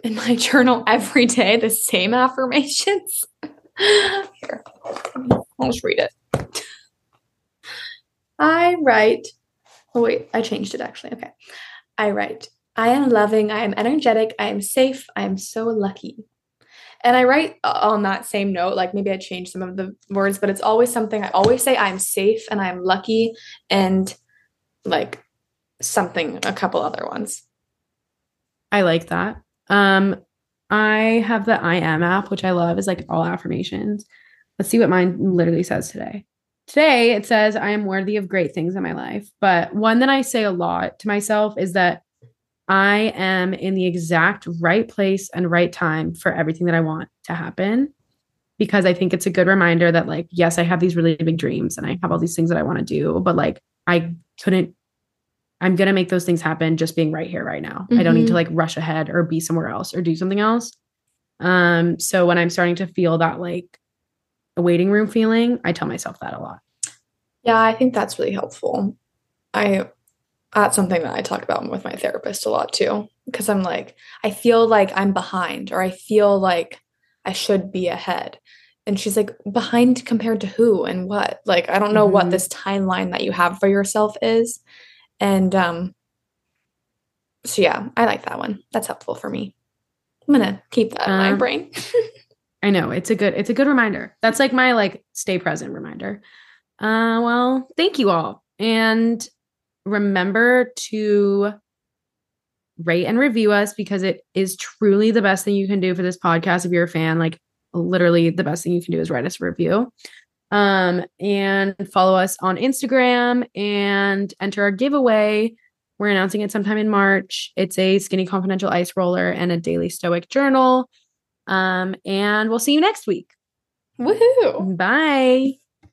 in my journal every day the same affirmations. Here, I'll just read it. I write. Oh wait, I changed it actually. Okay. I write I am loving, I am energetic, I am safe, I am so lucky. And I write on that same note, like maybe I change some of the words, but it's always something I always say I'm safe and I'm lucky and like something, a couple other ones. I like that. Um, I have the I am app, which I love, is like all affirmations. Let's see what mine literally says today. Today it says I am worthy of great things in my life. But one that I say a lot to myself is that I am in the exact right place and right time for everything that I want to happen. Because I think it's a good reminder that, like, yes, I have these really big dreams and I have all these things that I want to do, but like, I couldn't, I'm going to make those things happen just being right here, right now. Mm-hmm. I don't need to mm-hmm. like rush ahead or be somewhere else or do something else. Um, so when I'm starting to feel that like a waiting room feeling, I tell myself that a lot. Yeah, I think that's really helpful. I that's something that I talk about with my therapist a lot too. Because I'm like, I feel like I'm behind or I feel like I should be ahead. And she's like, behind compared to who and what? Like, I don't know mm-hmm. what this timeline that you have for yourself is. And um, so yeah, I like that one. That's helpful for me. I'm gonna keep that um, in my um, brain. I know it's a good it's a good reminder. That's like my like stay present reminder. Uh well, thank you all. And remember to rate and review us because it is truly the best thing you can do for this podcast if you're a fan. Like literally the best thing you can do is write us a review. Um and follow us on instagram and enter our giveaway. We're announcing it sometime in march. It's a skinny confidential ice roller and a daily stoic journal. Um and we'll see you next week. Woohoo! Bye